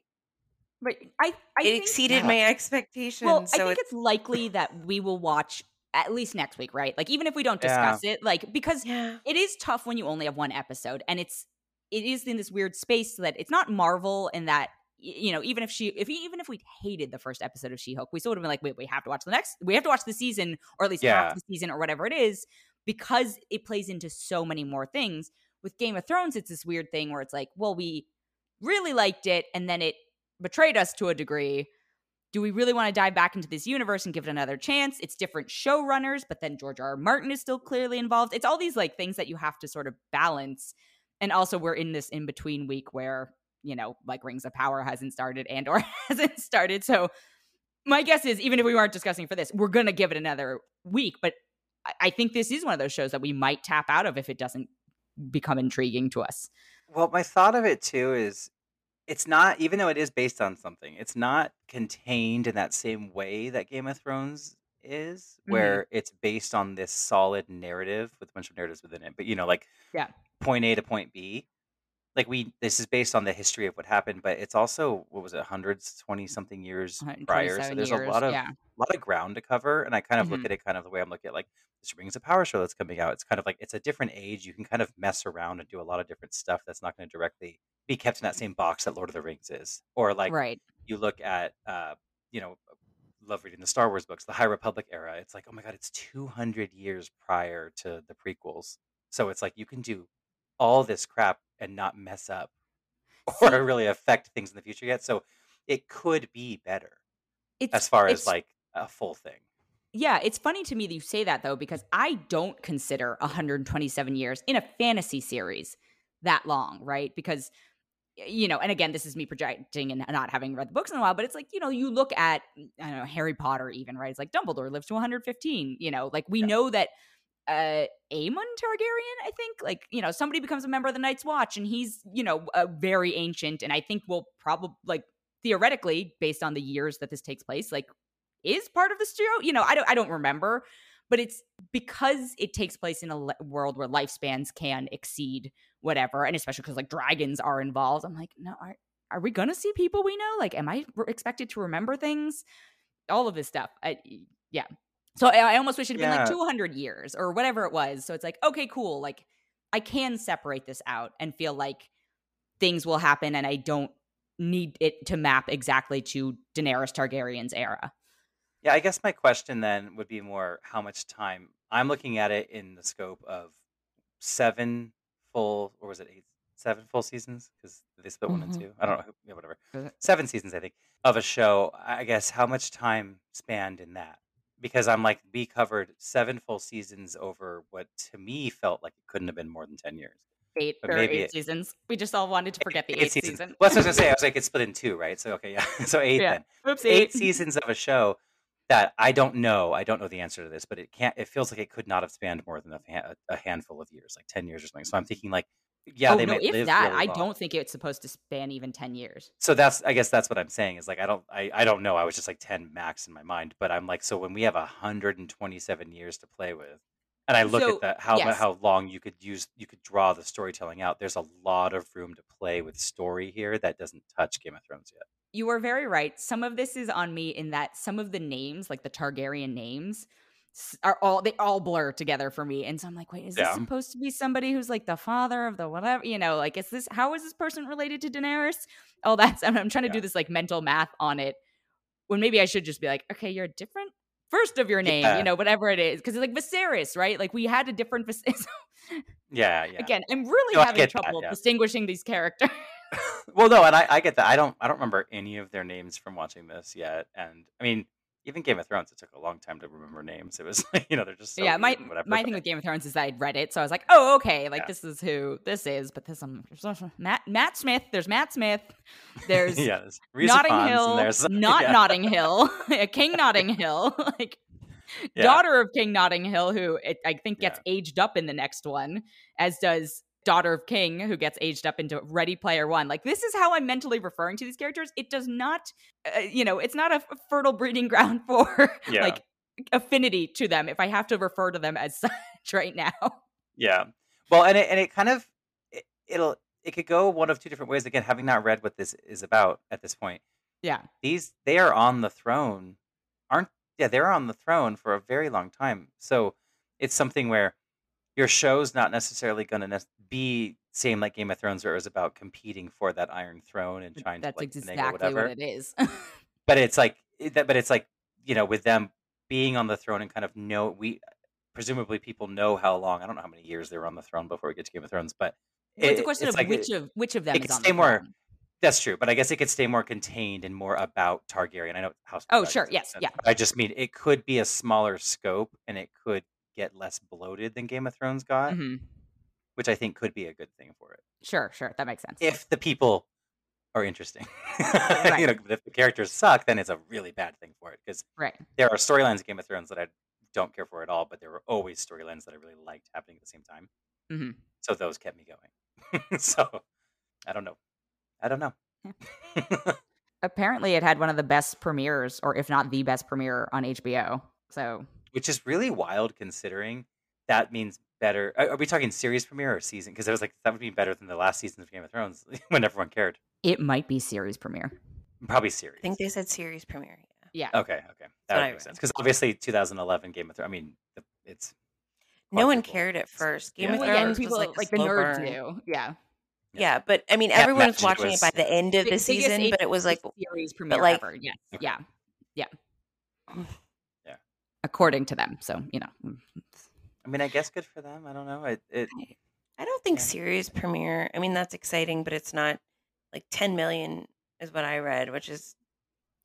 but I, I it think, exceeded Yeah. my expectations. Well, so I think it's, it's likely that we will watch at least next week, right? Like even if we don't Yeah. discuss it, like because yeah, it is tough when you only have one episode and it's it is in this weird space that it's not marvel in that y- you know even if she if even if we hated the first episode of she-hulk we still would have been like wait we have to watch the next we have to watch the season or at least Yeah. half the season or whatever it is because it plays into so many more things with game of thrones it's this weird thing where it's like well we really liked it and then it betrayed us to a degree do we really want to dive back into this universe and give it another chance? It's different showrunners, but then George R. R. Martin is still clearly involved. It's all these like things that you have to sort of balance. And also we're in this in between week where, you know, like Rings of Power hasn't started and or <laughs> hasn't started. So my guess is even if we weren't discussing for this, we're gonna give it another week. But I, I think this is one of those shows that we might tap out of if it doesn't become intriguing to us. Well, my thought of it too is it's not even though it is based on something, it's not contained in that same way that Game of Thrones is, Mhm. where it's based on this solid narrative with a bunch of narratives within it. But you know, like Yeah. point A to point B. Like we this is based on the history of what happened, but it's also what was it, hundreds, twenty something years prior. So there's years, a lot of yeah. lot of ground to cover. And I kind of Mhm. look at it kind of the way I'm looking at like this Rings of Power show that's coming out. It's kind of like it's a different age. You can kind of mess around and do a lot of different stuff that's not going to directly be kept in that same box that Lord of the Rings is. Or like right. you look at uh, you know, love reading the Star Wars books, the High Republic era. It's like, oh my god, it's 200 years prior to the prequels. So it's like you can do all this crap and not mess up or really affect things in the future yet. So it could be better It's as far as like a full thing. Yeah, it's funny to me that you say that though, because I don't consider 127 years in a fantasy series that long, right? Because, you know, and again, this is me projecting and not having read the books in a while, but it's like, you know, you look at, I don't know, Harry Potter even, right? It's like Dumbledore lives to 115, you know, like we Yeah. know that uh Aemon Targaryen, I think, like, you know, somebody becomes a member of the Night's Watch and he's, you know, a very ancient and I think will probably like theoretically based on the years that this takes place, like is part of the show. You know, I don't I don't remember, but it's because it takes place in a le- world where lifespans can exceed whatever, and especially because like dragons are involved. I'm like, no, are are we gonna see people we know? Like, am I re- expected to remember things? All of this stuff. I, yeah. So I, I almost wish it had been like 200 years or whatever it was. So it's like, okay, cool. Like, I can separate this out and feel like things will happen, and I don't need it to map exactly to Daenerys Targaryen's era. Yeah, I guess my question then would be more how much time I'm looking at it in the scope of seven full, or was it eight, seven full seasons? Because they split one and Mhm. two. I don't know, yeah, whatever. Seven seasons, I think, of a show. I guess how much time spanned in that? Because I'm like, we covered seven full seasons over what to me felt like it couldn't have been more than 10 years. eight But or maybe eight it- seasons. We just all wanted to forget the eight, seasons. season. Well, that's what I was going to say. I was <laughs> like, it's split in two, right? So, okay, yeah. <laughs> so eight Yeah. then Oopsie. eight seasons of a show that I don't know. I don't know the answer to this, but it can't. It feels like it could not have spanned more than a, a handful of years, like ten years or something. So I'm thinking, like, yeah, oh they no, might if that, really I don't think it's supposed to span even ten years. So that's, I guess, that's what I'm saying is like, I don't, I, I don't know. I was just like ten max in my mind, but I'm like, so when we have 127 years to play with, and I look So, at that, how yes. how long you could use, you could draw the storytelling out. There's a lot of room to play with story here that doesn't touch Game of Thrones yet. You are very right. Some of this is on me in that some of the names, like the Targaryen names, are all they all blur together for me. And so I'm like, wait, is this Yeah. supposed to be somebody who's like the father of the whatever? You know, like is this how is this person related to Daenerys? Oh, that's I'm, I'm trying to do this like mental math on it. When maybe I should just be like, okay, you're a different first of your name, Yeah. you know, whatever it is. Because it's like Viserys, right? Like we had a different Vis- <laughs> Yeah, yeah. Again, I'm really No, having that, trouble yeah. distinguishing these characters. <laughs> well, no, and I, I get that. I don't I don't remember any of their names from watching this yet. And I mean, even Game of Thrones, it took a long time to remember names. It was like, <laughs> you know, they're just so yeah, my whatever. my thing with Game of Thrones is I'd read it, so I was like, oh, okay, like Yeah. this is who this is. But this, um, there's Matt Matt Smith. There's Matt Smith. <laughs> There's yeah, there's Notting Hill, there's <laughs> not yeah, Notting Hill, King Notting Hill, like yeah, daughter of King Notting Hill, who it, I think gets aged up in the next one, as does daughter of King, who gets aged up into Ready Player One. Like this is how I'm mentally referring to these characters. It does not, uh, you know, it's not a fertile breeding <laughs> ground for Yeah. like affinity to them. If I have to refer to them as <laughs> such right now, yeah. Well, and it and it kind of it, it'll it could go one of two different ways. Again, having not read what this is about at this point, yeah, these they are on the throne, aren't? Yeah, they're on the throne for a very long time. So it's something where your show's not necessarily going to be same like Game of Thrones, where it was about competing for that Iron Throne and trying that's to like exactly whatever. what it is. but <laughs> it's like that but it's like you know with them being on the throne and kind of know we presumably people know how long i don't know how many years they were on the throne before we get to game of thrones but Well, it's a question it's of like which it- of which of them it is could on stay the more throne. that's true but i guess it could stay more contained and more about targaryen i know house Oh, sure, yes, yeah. i just mean it could be a smaller scope and it could get less bloated than game of thrones got Mhm. which i think could be a good thing for it Sure, sure, that makes sense. if the people are interesting <laughs> Right. you know if the characters suck then it's a really bad thing for it because right. there are storylines in Game of Thrones that I don't care for at all, but there were always storylines that I really liked happening at the same time. Mhm. So those kept me going. <laughs> so I don't know. I don't know. <laughs> Apparently, it had one of the best premieres, or if not the best premiere on HBO. So Which is really wild considering that means better. Are are we talking series premiere or season? Because I was like, that would be better than the last season of Game of Thrones <laughs> when everyone cared. it might be series premiere. Probably series. I think they said series premiere. Yeah. Yeah. Okay, okay. That I would make read. sense. Because obviously 2011 Game of Thrones, I mean, it's No one quadruple. cared at first. Game Yeah. of Well, yeah, Thrones people was like, like, a the slow nerds burn. knew. Yeah. Yeah, but I mean, Can't everyone was imagine it watching it by the end of the Biggest season, but it was like, series premiere like- ever. Yes. Okay. Yeah. Yeah. Yeah. According to them. So, you know. mm, I mean, I guess good for them. I don't know. It, it I don't think Yeah. series premiere. I mean, that's exciting, but it's not like 10 million is what I read, which is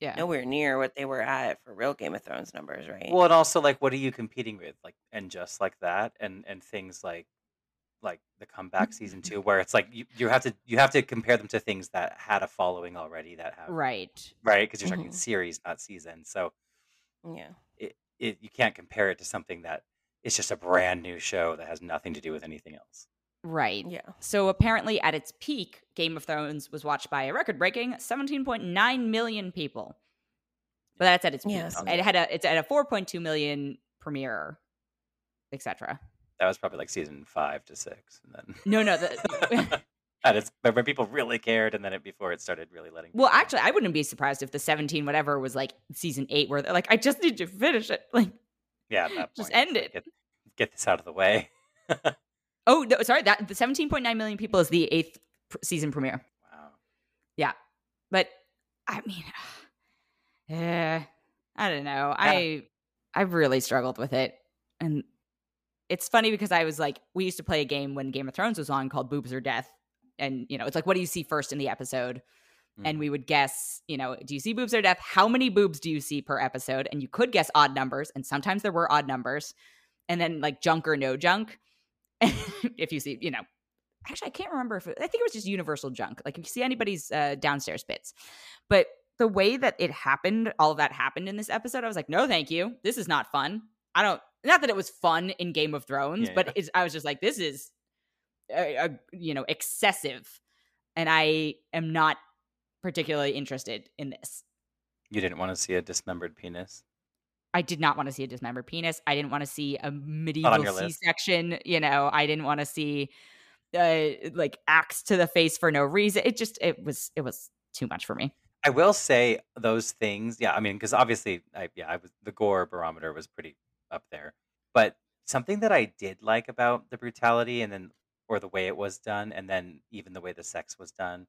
Yeah. nowhere near what they were at for real Game of Thrones numbers, right? Well, and also like, what are you competing with? Like, and just like that, and and things like, like the comeback season two, where it's like you, you have to you have to compare them to things that had a following already that have Right. right because you're talking Mhm. series, not season. So yeah. It, it you can't compare it to something that is just a brand new show that has nothing to do with anything else. Right. Yeah. So apparently, at its peak, Game of Thrones was watched by a record-breaking 17.9 million people. But that's at its peak. Yes. It had a it's at a 4.2 million premiere, etc. That was probably like season five to six, and then No, no. The, <laughs> <laughs> and it's when when people really cared, and then it before it started really letting. Go. Well, actually, I wouldn't be surprised if the 17 whatever was like season eight, where they're like, I just need to finish it. <laughs> Like, yeah, just point, end it. Get, get this out of the way. <laughs> oh, no, sorry, that the 17.9 million people is the eighth pr- season premiere. wow. Yeah, but I mean, <sighs> eh, I don't know. I I've really struggled with it, and it's funny because I was like, we used to play a game when Game of Thrones was on called Boobs or Death, and you know, it's like, what do you see first in the episode? And Mhm. we would guess, you know, do you see boobs or death? How many boobs do you see per episode? And you could guess odd numbers, and sometimes there were odd numbers, and then like junk or no junk. <laughs> if you see, you know, actually, I can't remember if it, I think it was just universal junk. Like if you see anybody's uh, downstairs bits, but the way that it happened, all of that happened in this episode, I was like, no, thank you. This is not fun. I don't. Not that it was fun in Game of Thrones, Yeah, but yeah. it's, I was just like, this is, uh, you know, excessive, and I am not particularly interested in this. You didn't want to see a dismembered penis. I did not want to see a dismembered penis. I didn't want to see a medieval. C-section. You know, I didn't want to see uh, like axe to the face for no reason. It just it was it was too much for me. I will say those things. Yeah, I mean, because obviously, I, yeah, I was the gore barometer was pretty up there. But something that I did like about the brutality, and then or the way it was done, and then even the way the sex was done,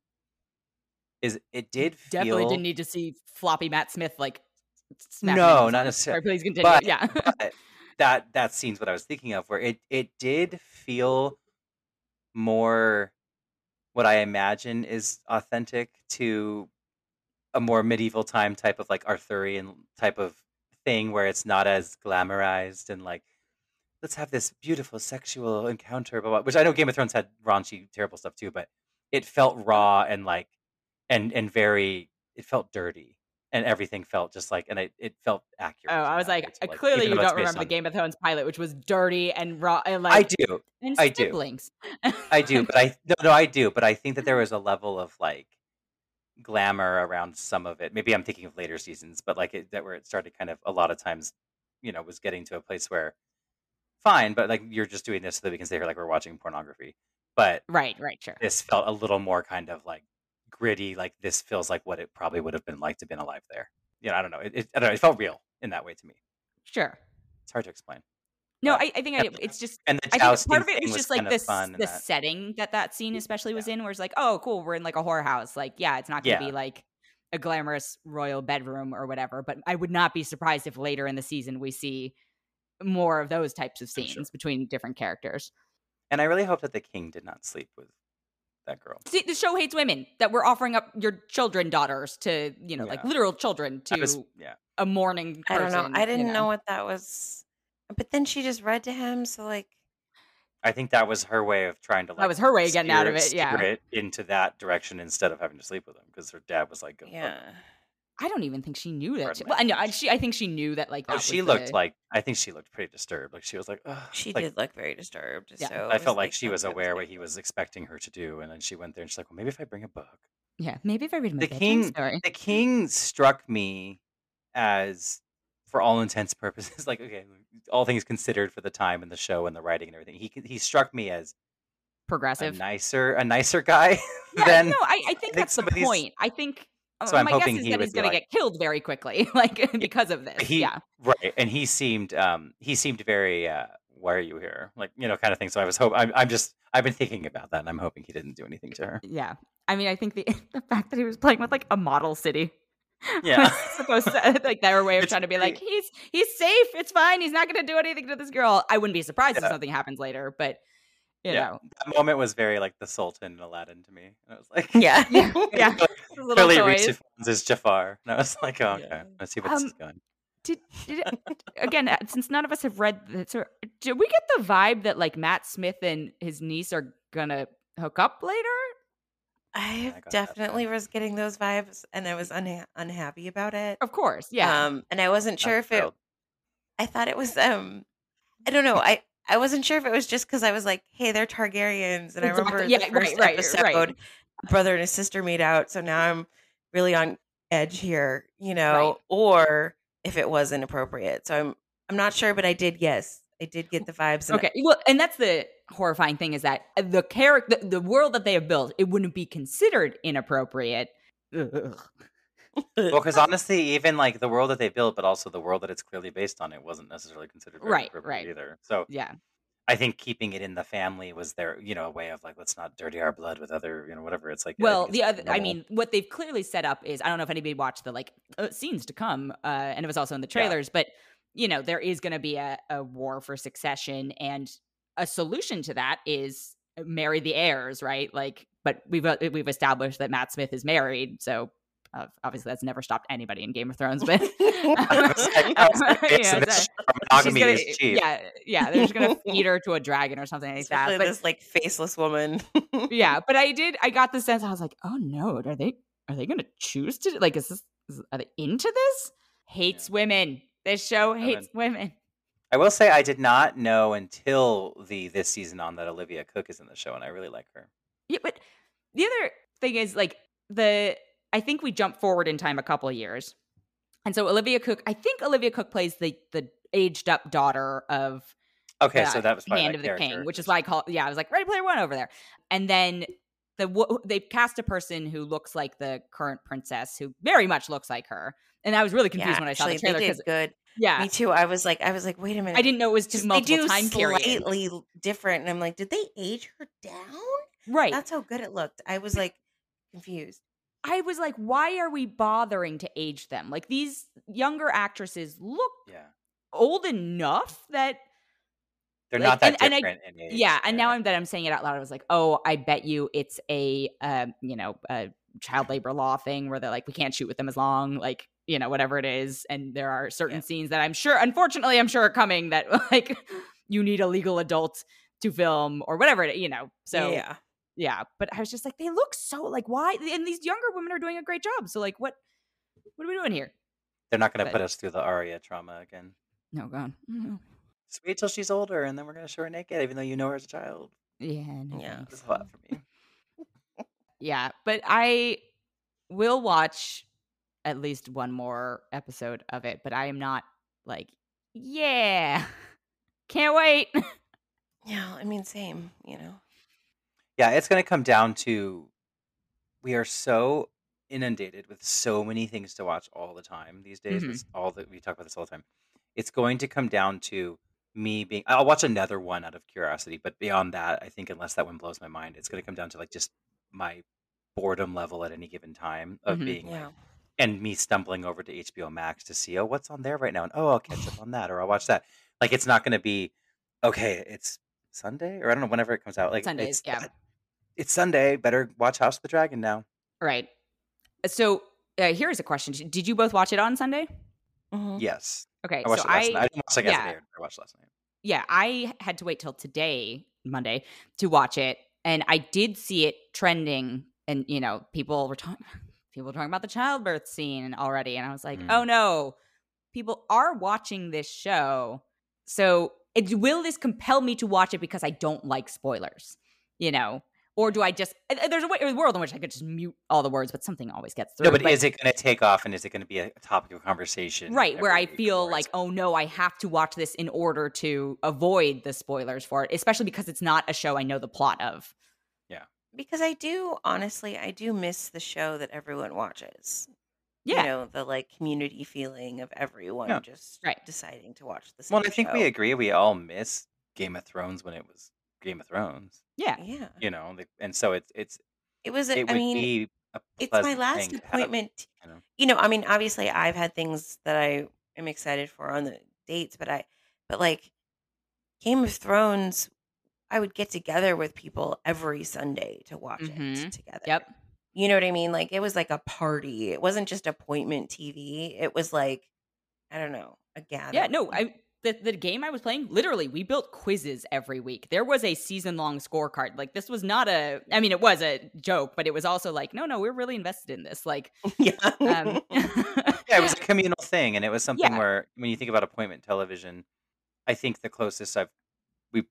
is it did Definitely didn't need to see floppy Matt Smith like No, not necessarily. Sorry, please continue. But- yeah. <laughs> but that that scene's what I was thinking of, where it it did feel more what I imagine is authentic to a more medieval time type of like Arthurian type of thing, where it's not as glamorized and like let's have this beautiful sexual encounter, blah, blah, which I know Game of Thrones had raunchy, terrible stuff too, but it felt raw and like and and very it felt dirty and everything felt just like and it, it felt accurate. Oh, I was like, uh, clearly you don't remember the Game of Thrones pilot, which was dirty and raw and like, I do. and I do. I do, <laughs> but I no, no, I do, but I think that there was a level of like glamour around some of it. Maybe I'm thinking of later seasons, but like it, that where it started kind of a lot of times, you know, was getting to a place where fine, but like you're just doing this so that we can say here like we're watching pornography. But right, right, sure. this felt a little more kind of like gritty. Like this feels like what it probably would have been like to been alive there. You know, I don't know. It, it, I don't know. It felt real in that way to me. Sure. It's hard to explain. No, I, I think I, it's just And the I think part of it was just like this the that. setting that that scene especially was in, where it's like, oh, cool, we're in like a whorehouse. Like, yeah, it's not going to Yeah. be like a glamorous royal bedroom or whatever. But I would not be surprised if later in the season we see more of those types of For sure. scenes between different characters. And I really hope that the king did not sleep with that girl. See, the show hates women that we're offering up your children daughters to, you know, like literal children to was, yeah. a mourning I don't know. I didn't know. what that was. But then she just read to him, so like I think that was her way of trying to like That was her way of getting out of it, yeah. it into that direction instead of having to sleep with him because her dad was like, "Go fuck yeah. Him." I don't even think she knew that. She, well, I know. I, she, I think she knew that. Like, oh, that Oh, was she looked the- like I think she looked pretty disturbed. Like she was like, Ugh. She like, did look very disturbed. Yeah. So I felt like she oh, was aware let's what he was expecting her to do, and then she went there and she's like, "Well, maybe if I bring a book." Yeah, maybe if I read my The king- story. The king struck me as, for all intents and purposes, <laughs> like okay, all things considered for the time and the show and the writing and everything, he he struck me as a Progressive. nicer a nicer guy <laughs> Yeah, than no, I, I think think that's the some these- point. I think. Uh, So I'm my hoping guess is he that he's going to get killed very quickly, <laughs> like because of this. he yeah, right and he seemed um he seemed very uh why are you here like you know kind of thing so i was hope I'm, I'm just i've been thinking about that and i'm hoping he didn't do anything to her yeah. I mean, I think the <laughs> the fact that he was playing with like a model city. <laughs> Yeah. supposed to like their way of It's trying to be like he's he's safe, it's fine, he's not going to do anything to this girl. I wouldn't be surprised if something happens later, but you yeah know, that moment was very like the sultan in aladdin to me and i was like Yeah. <laughs> <laughs> yeah, yeah. Like, the little clearly toys. reached as jafar and i was like oh okay Yeah. let's see where this Um, is going Did, did it, <laughs> again, uh, since none of us have read this, or did we get the vibe that like Matt Smith and his niece are gonna hook up later? I got that definitely vibe. was getting those vibes, and I was unha- unhappy about it. Of course, yeah. Um, and I wasn't sure I'm if it. I thought it was. Um, I don't know. I I wasn't sure if it was just because I was like, hey, they're Targaryens, and I remember Yeah, the first right, episode, right. brother and his sister made out, so now I'm really on edge here, you know, Right. or if it was inappropriate. So I'm I'm not sure, but I did. Yes, I did get the vibes. Okay, well, and that's the horrifying thing is that uh, the character, the, the world that they have built, it wouldn't be considered inappropriate. Ugh. Well because <laughs> honestly even like the world that they built but also the world that it's clearly based on it wasn't necessarily considered Right, right. either so Yeah, i think keeping it in the family was their you know a way of like let's not dirty our blood with other you know whatever it's like Well, the other, I mean, what they've clearly set up is I don't know if anybody watched the like uh, scenes to come, uh, and it was also in the Yeah. trailers, but you know, there is going to be a, a war for succession, and a solution to that is marry the heirs, right? Like, but we've uh, we've established that Matt Smith is married, so. Uh, obviously, that's never stopped anybody in Game of Thrones, but <laughs> I <laughs> like- like, Yeah, this monogamy gonna, is cheap yeah, yeah, they're just gonna feed <laughs> her to a dragon or something like that. Especially But this like faceless woman. yeah but i did i got the sense i was like oh no are they are they gonna choose to like is this is, are they into this hates Yeah. women this show Hates hates women I will say I did not know until the this season on that Olivia Cooke is in the show, and I really like her. yeah but the other thing is like the i think we jump forward in time a couple of years and so olivia cooke i think olivia cooke plays the the aged up daughter of Okay, the so that was probably hand that of the character. king which is why i call yeah i was like ready player one over there and then the they cast a person who looks like the current princess who very much looks like her and i was really confused when i saw the trailer because good. yeah Me too. I was like, I was like, wait a minute. I didn't know it was two Just- they multiple do time periods. slightly different, and I'm like, did they age her down? Right. That's how good it looked. I was like confused. I was like, why are we bothering to age them? Like these younger actresses look Yeah. old enough that They're Like, not that and- and I- different in age. yeah. And now I'm that I'm saying it out loud. I was like, oh, I bet you it's a um, you know, a child labor law thing where they're like, we can't shoot with them as long, like you know, whatever it is. And there are certain Yeah. scenes that I'm sure, unfortunately, I'm sure are coming that <laughs> like you need a legal adult to film or whatever it, you know. So yeah. Yeah but i was just like they look so like why and these younger women are doing a great job so like what what are we doing here They're not going to put us through the Arya trauma again. no god No. Just wait till she's older, and then we're going to show her naked, even though you know her as a child. yeah no Yeah. It's a lot for me. <laughs> yeah but i will watch at least one more episode of it but i am not like yeah <laughs> can't wait <laughs> Yeah. I mean, same, you know. Yeah, it's going to come down to we are so inundated with so many things to watch all the time these days. Mhm. It's all that we talk about this all the time. It's going to come down to me being. I'll watch another one out of curiosity, but beyond that, I think unless that one blows my mind, it's going to come down to like just my boredom level at any given time of Mhm. being like, Yeah. and me stumbling over to HBO Max to see, oh, what's on there right now? And oh, I'll catch up <sighs> on that or I'll watch that. Like, it's not going to be, okay, it's Sunday or I don't know, whenever it comes out. Like, Sundays, yeah. It's Sunday. Better watch House of the Dragon now. right so uh, here's a question did you both watch it on sunday Mhm. Yes. okay I watched so it last i night. I didn't watch like as yeah. it aired. I watched last night. yeah, I had to wait till today, Monday, to watch it, and I did see it trending, and you know, people were talking, <laughs> people were talking about the childbirth scene already, and I was like, Mm. oh no, people are watching this show, so it, will this compel me to watch it because I don't like spoilers, you know? Or do I just? uh, uh, There's a, way, a world in which I could just mute all the words, but something always gets through. No, but but- is it going to take off and is it going to be a topic of conversation? right where i feel or like oh no i have to watch this in order to avoid the spoilers for it especially because it's not a show i know the plot of Yeah, Because I do, honestly, I do miss the show that everyone watches. yeah You know, the like community feeling of everyone Yeah. just Right. deciding to watch this. Well, I think we agree. We all miss Game of Thrones when it was Game of Thrones. yeah Yeah. You know, like- and so it's it's It was, a- it I would mean, be a it's my pleasant last thing to have, appointment. you know. You know, I mean, obviously, I've had things that I am excited for on the dates, but I, but like Game of Thrones, I would get together with people every Sunday to watch Mhm. it together. yep You know what I mean? Like it was like a party. It wasn't just appointment TV. It was like, I don't know, a gathering. yeah no i the, the game i was playing literally we built quizzes every week there was a season long scorecard like this was not a i mean it was a joke but it was also like no no we're really invested in this like <laughs> yeah. um <laughs> <laughs> Yeah, it was a communal thing, and it was something Yeah. where when you think about appointment television, I think the closest I've we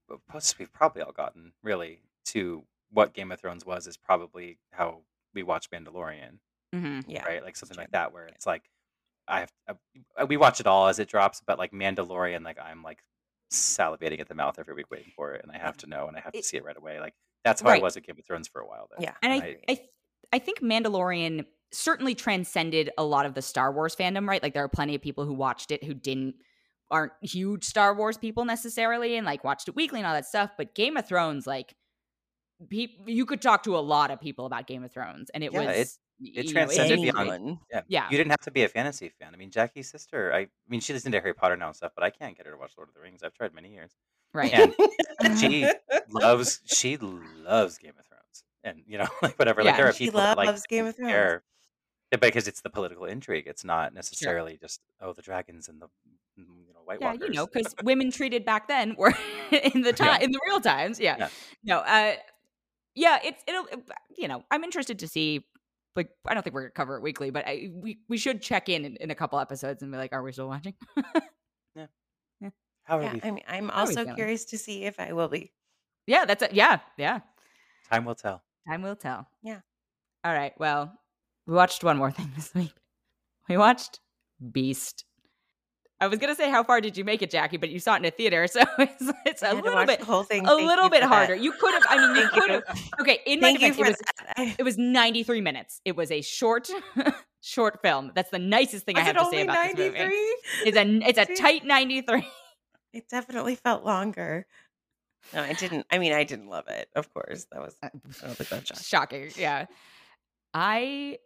we've probably all gotten really to what Game of Thrones was is probably how we watch Mandalorian. mhm. yeah. right? Like something like that, where it's like I have uh, we watch it all as it drops, but like Mandalorian, like I'm like salivating at the mouth every week waiting for it, and I have to know, and I have to see it right away. Like that's how I was at Game of Thrones for a while. There, Yeah. and I, I, th- I think Mandalorian certainly transcended a lot of the Star Wars fandom, right? Like there are plenty of people who watched it who didn't aren't huge Star Wars people necessarily, and like watched it weekly and all that stuff. But Game of Thrones, like, pe- you could talk to a lot of people about Game of Thrones, and it Yeah, it- was it you know, transcended beyond- yeah, Yeah. You didn't have to be a fantasy fan. I mean, Jackie's sister. I, I mean, she's to Harry Potter now and stuff, but I can't get her to watch Lord of the Rings. I've tried many years. right? And she <laughs> loves she loves Game of Thrones, and you know, <laughs> like whatever. Like Yeah. there are She people that like loves Game of Thrones. care yeah, because it's the political intrigue. It's not necessarily just oh the dragons and the mm, you know White yeah, Walkers. you know, because women treated back then were <laughs> in the time in the real times. Yeah. Yeah. No, uh yeah, it's it'll you know, I'm interested to see like I don't think we're gonna cover it weekly, but I we, we should check in, in in a couple episodes and be like, are we still watching? Yeah, <laughs> How are Yeah, we? I mean, I'm also curious to see if I will be. yeah, that's it. Yeah, yeah. Time will tell. Time will tell. Yeah. All right. Well, we watched one more <laughs> thing this week. We watched Beast. I was gonna say how far did you make it, Jackie, but you saw it in a theater, <laughs> so it's, it's a little bit whole thing. a Thank little bit for that. harder. You could have. I mean, you <laughs> could have. Okay, in Thank you defense, it was that. <laughs> it was 93 minutes. It was a short short film. That's the nicest thing I have to say about this movie. 93? It's a it's a tight 93. It definitely felt longer. No, I didn't. I mean, I didn't love it. Of course, that was. Uh, Think that's <sighs> shocking. Shocking. Yeah. I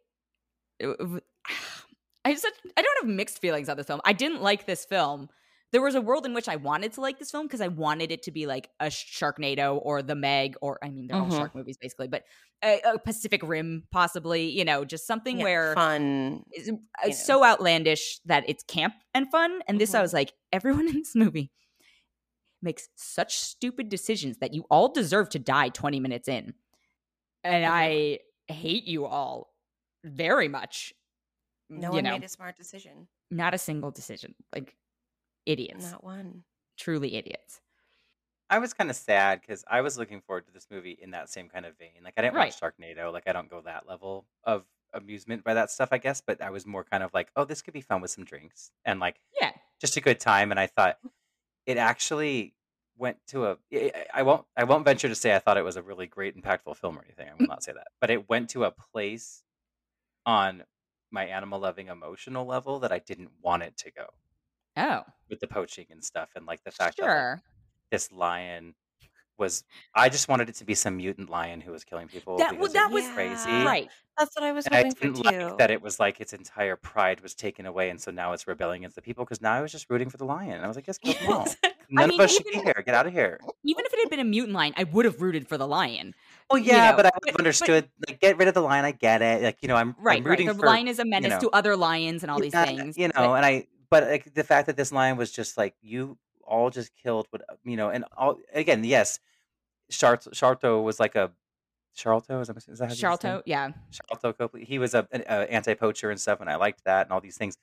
uh, <sighs> I just I don't have mixed feelings on this film. I didn't like this film. There was a world in which I wanted to like this film because I wanted it to be like a Sharknado or The Meg, or I mean, they're all Mhm. shark movies basically, but a, a Pacific Rim possibly. You know, just something Yeah, where fun. is uh, so outlandish that it's camp and fun. And this, I Mhm. was like, everyone <laughs> in this movie makes such stupid decisions that you all deserve to die 20 minutes in. And I hate you all very much. Mm, no you one know, made a smart decision. not a single decision. Like idiots, Not one. truly idiots. I was kind of sad because I was looking forward to this movie in that same kind of vein. Like I didn't watch Sharknado. Like I don't go that level of amusement by that stuff, I guess. But I was more kind of like, oh, this could be fun with some drinks and like Yeah. just a good time. And I thought it actually went to a. Eh, eh, I won't. I won't venture to say I thought it was a really great, impactful film or anything. I will <laughs> not say that. But it went to a place on my animal loving emotional level that I didn't want it to go Oh, with the poaching and stuff, and like the fact that like, sure. this lion was I just wanted it to be some mutant lion who was killing people That- because well, it that was was- crazy. Yeah. Right. That's what I was And I hoping for didn't too. like that it was like its entire pride was taken away, and so now it's rebelling against the people. Because now I was just rooting for the lion, and I was like, "Just kill them <laughs> all. None mean, of us should be even- here. Get out of here." Even if it had been a mutant lion, I would have rooted for the lion. Well, You yeah, know, but I but- would have but- understood. like, get rid of the lion. I get it. Like, you know, I'm, Right, I'm right. rooting The for lion is a menace know, to other lions and all these things. You know, but- and I, but like the fact that this lion was just like you all just killed what uh, you know, and all again, yes, Chart Charto was like a Charlto. Is that, is that how you say his name? Charlto, yeah. Charlto Copley. He was a, an a anti-poacher and stuff, and I liked that and all these things.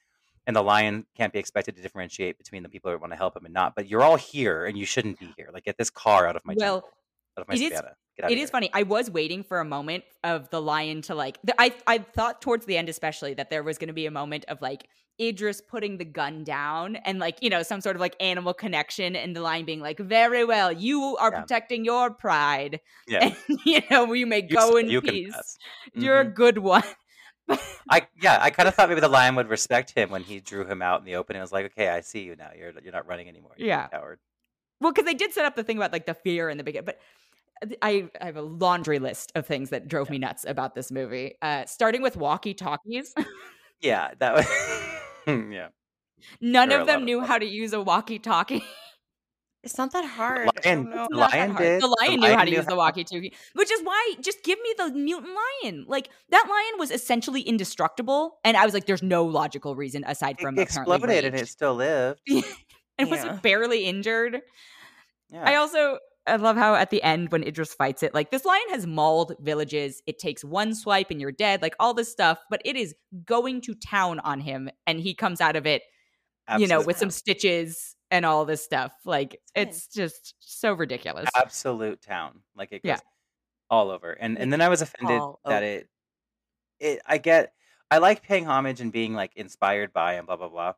And the lion can't be expected to differentiate between the people that want to help him and not. But you're all here, and you shouldn't be here. Like, get this car out of my Well, jungle, out of my it is- savannah. Get out It is funny. I was waiting for a moment of the lion to like. The, I I thought towards the end, especially, that there was going to be a moment of like Idris putting the gun down and like you know some sort of like animal connection, and the lion being like, "Very well, you are Yeah. protecting your pride, Yeah, <laughs> and you know we may you, go in you peace. pass. You're a Mhm. good one." <laughs> I yeah, I kind of thought maybe the lion would respect him when he drew him out in the open. It was like, okay, I see you now. You're you're not running anymore. You Yeah. coward. Well, because they did set up the thing about like the fear in the beginning, but I, I have a laundry list of things that drove me nuts about this movie. Uh, starting with walkie talkies. <laughs> Yeah, that was <laughs> yeah. None There of a lot them of knew them. how to use a walkie talkie. It's not that hard. I lion- the lion hard. did. The The lion knew lion how to knew use the walkie talkie, which is why just give me the mutant lion. Like that lion was essentially indestructible, and I was like, "There's no logical reason aside from It apparently exploded and rage. it still lived. <laughs> and was barely injured." Yeah. I also I love how at the end when Idris fights it, like this lion has mauled villages. It takes one swipe and you're dead, like all this stuff, but it is going to town on him, and he comes out of it, you know, with some stitches and all this stuff. Like it's just so ridiculous. absolute town. Like it goes Yeah. all over. And and then I was offended all that over. it it I get I like paying homage and being like inspired by and blah blah blah.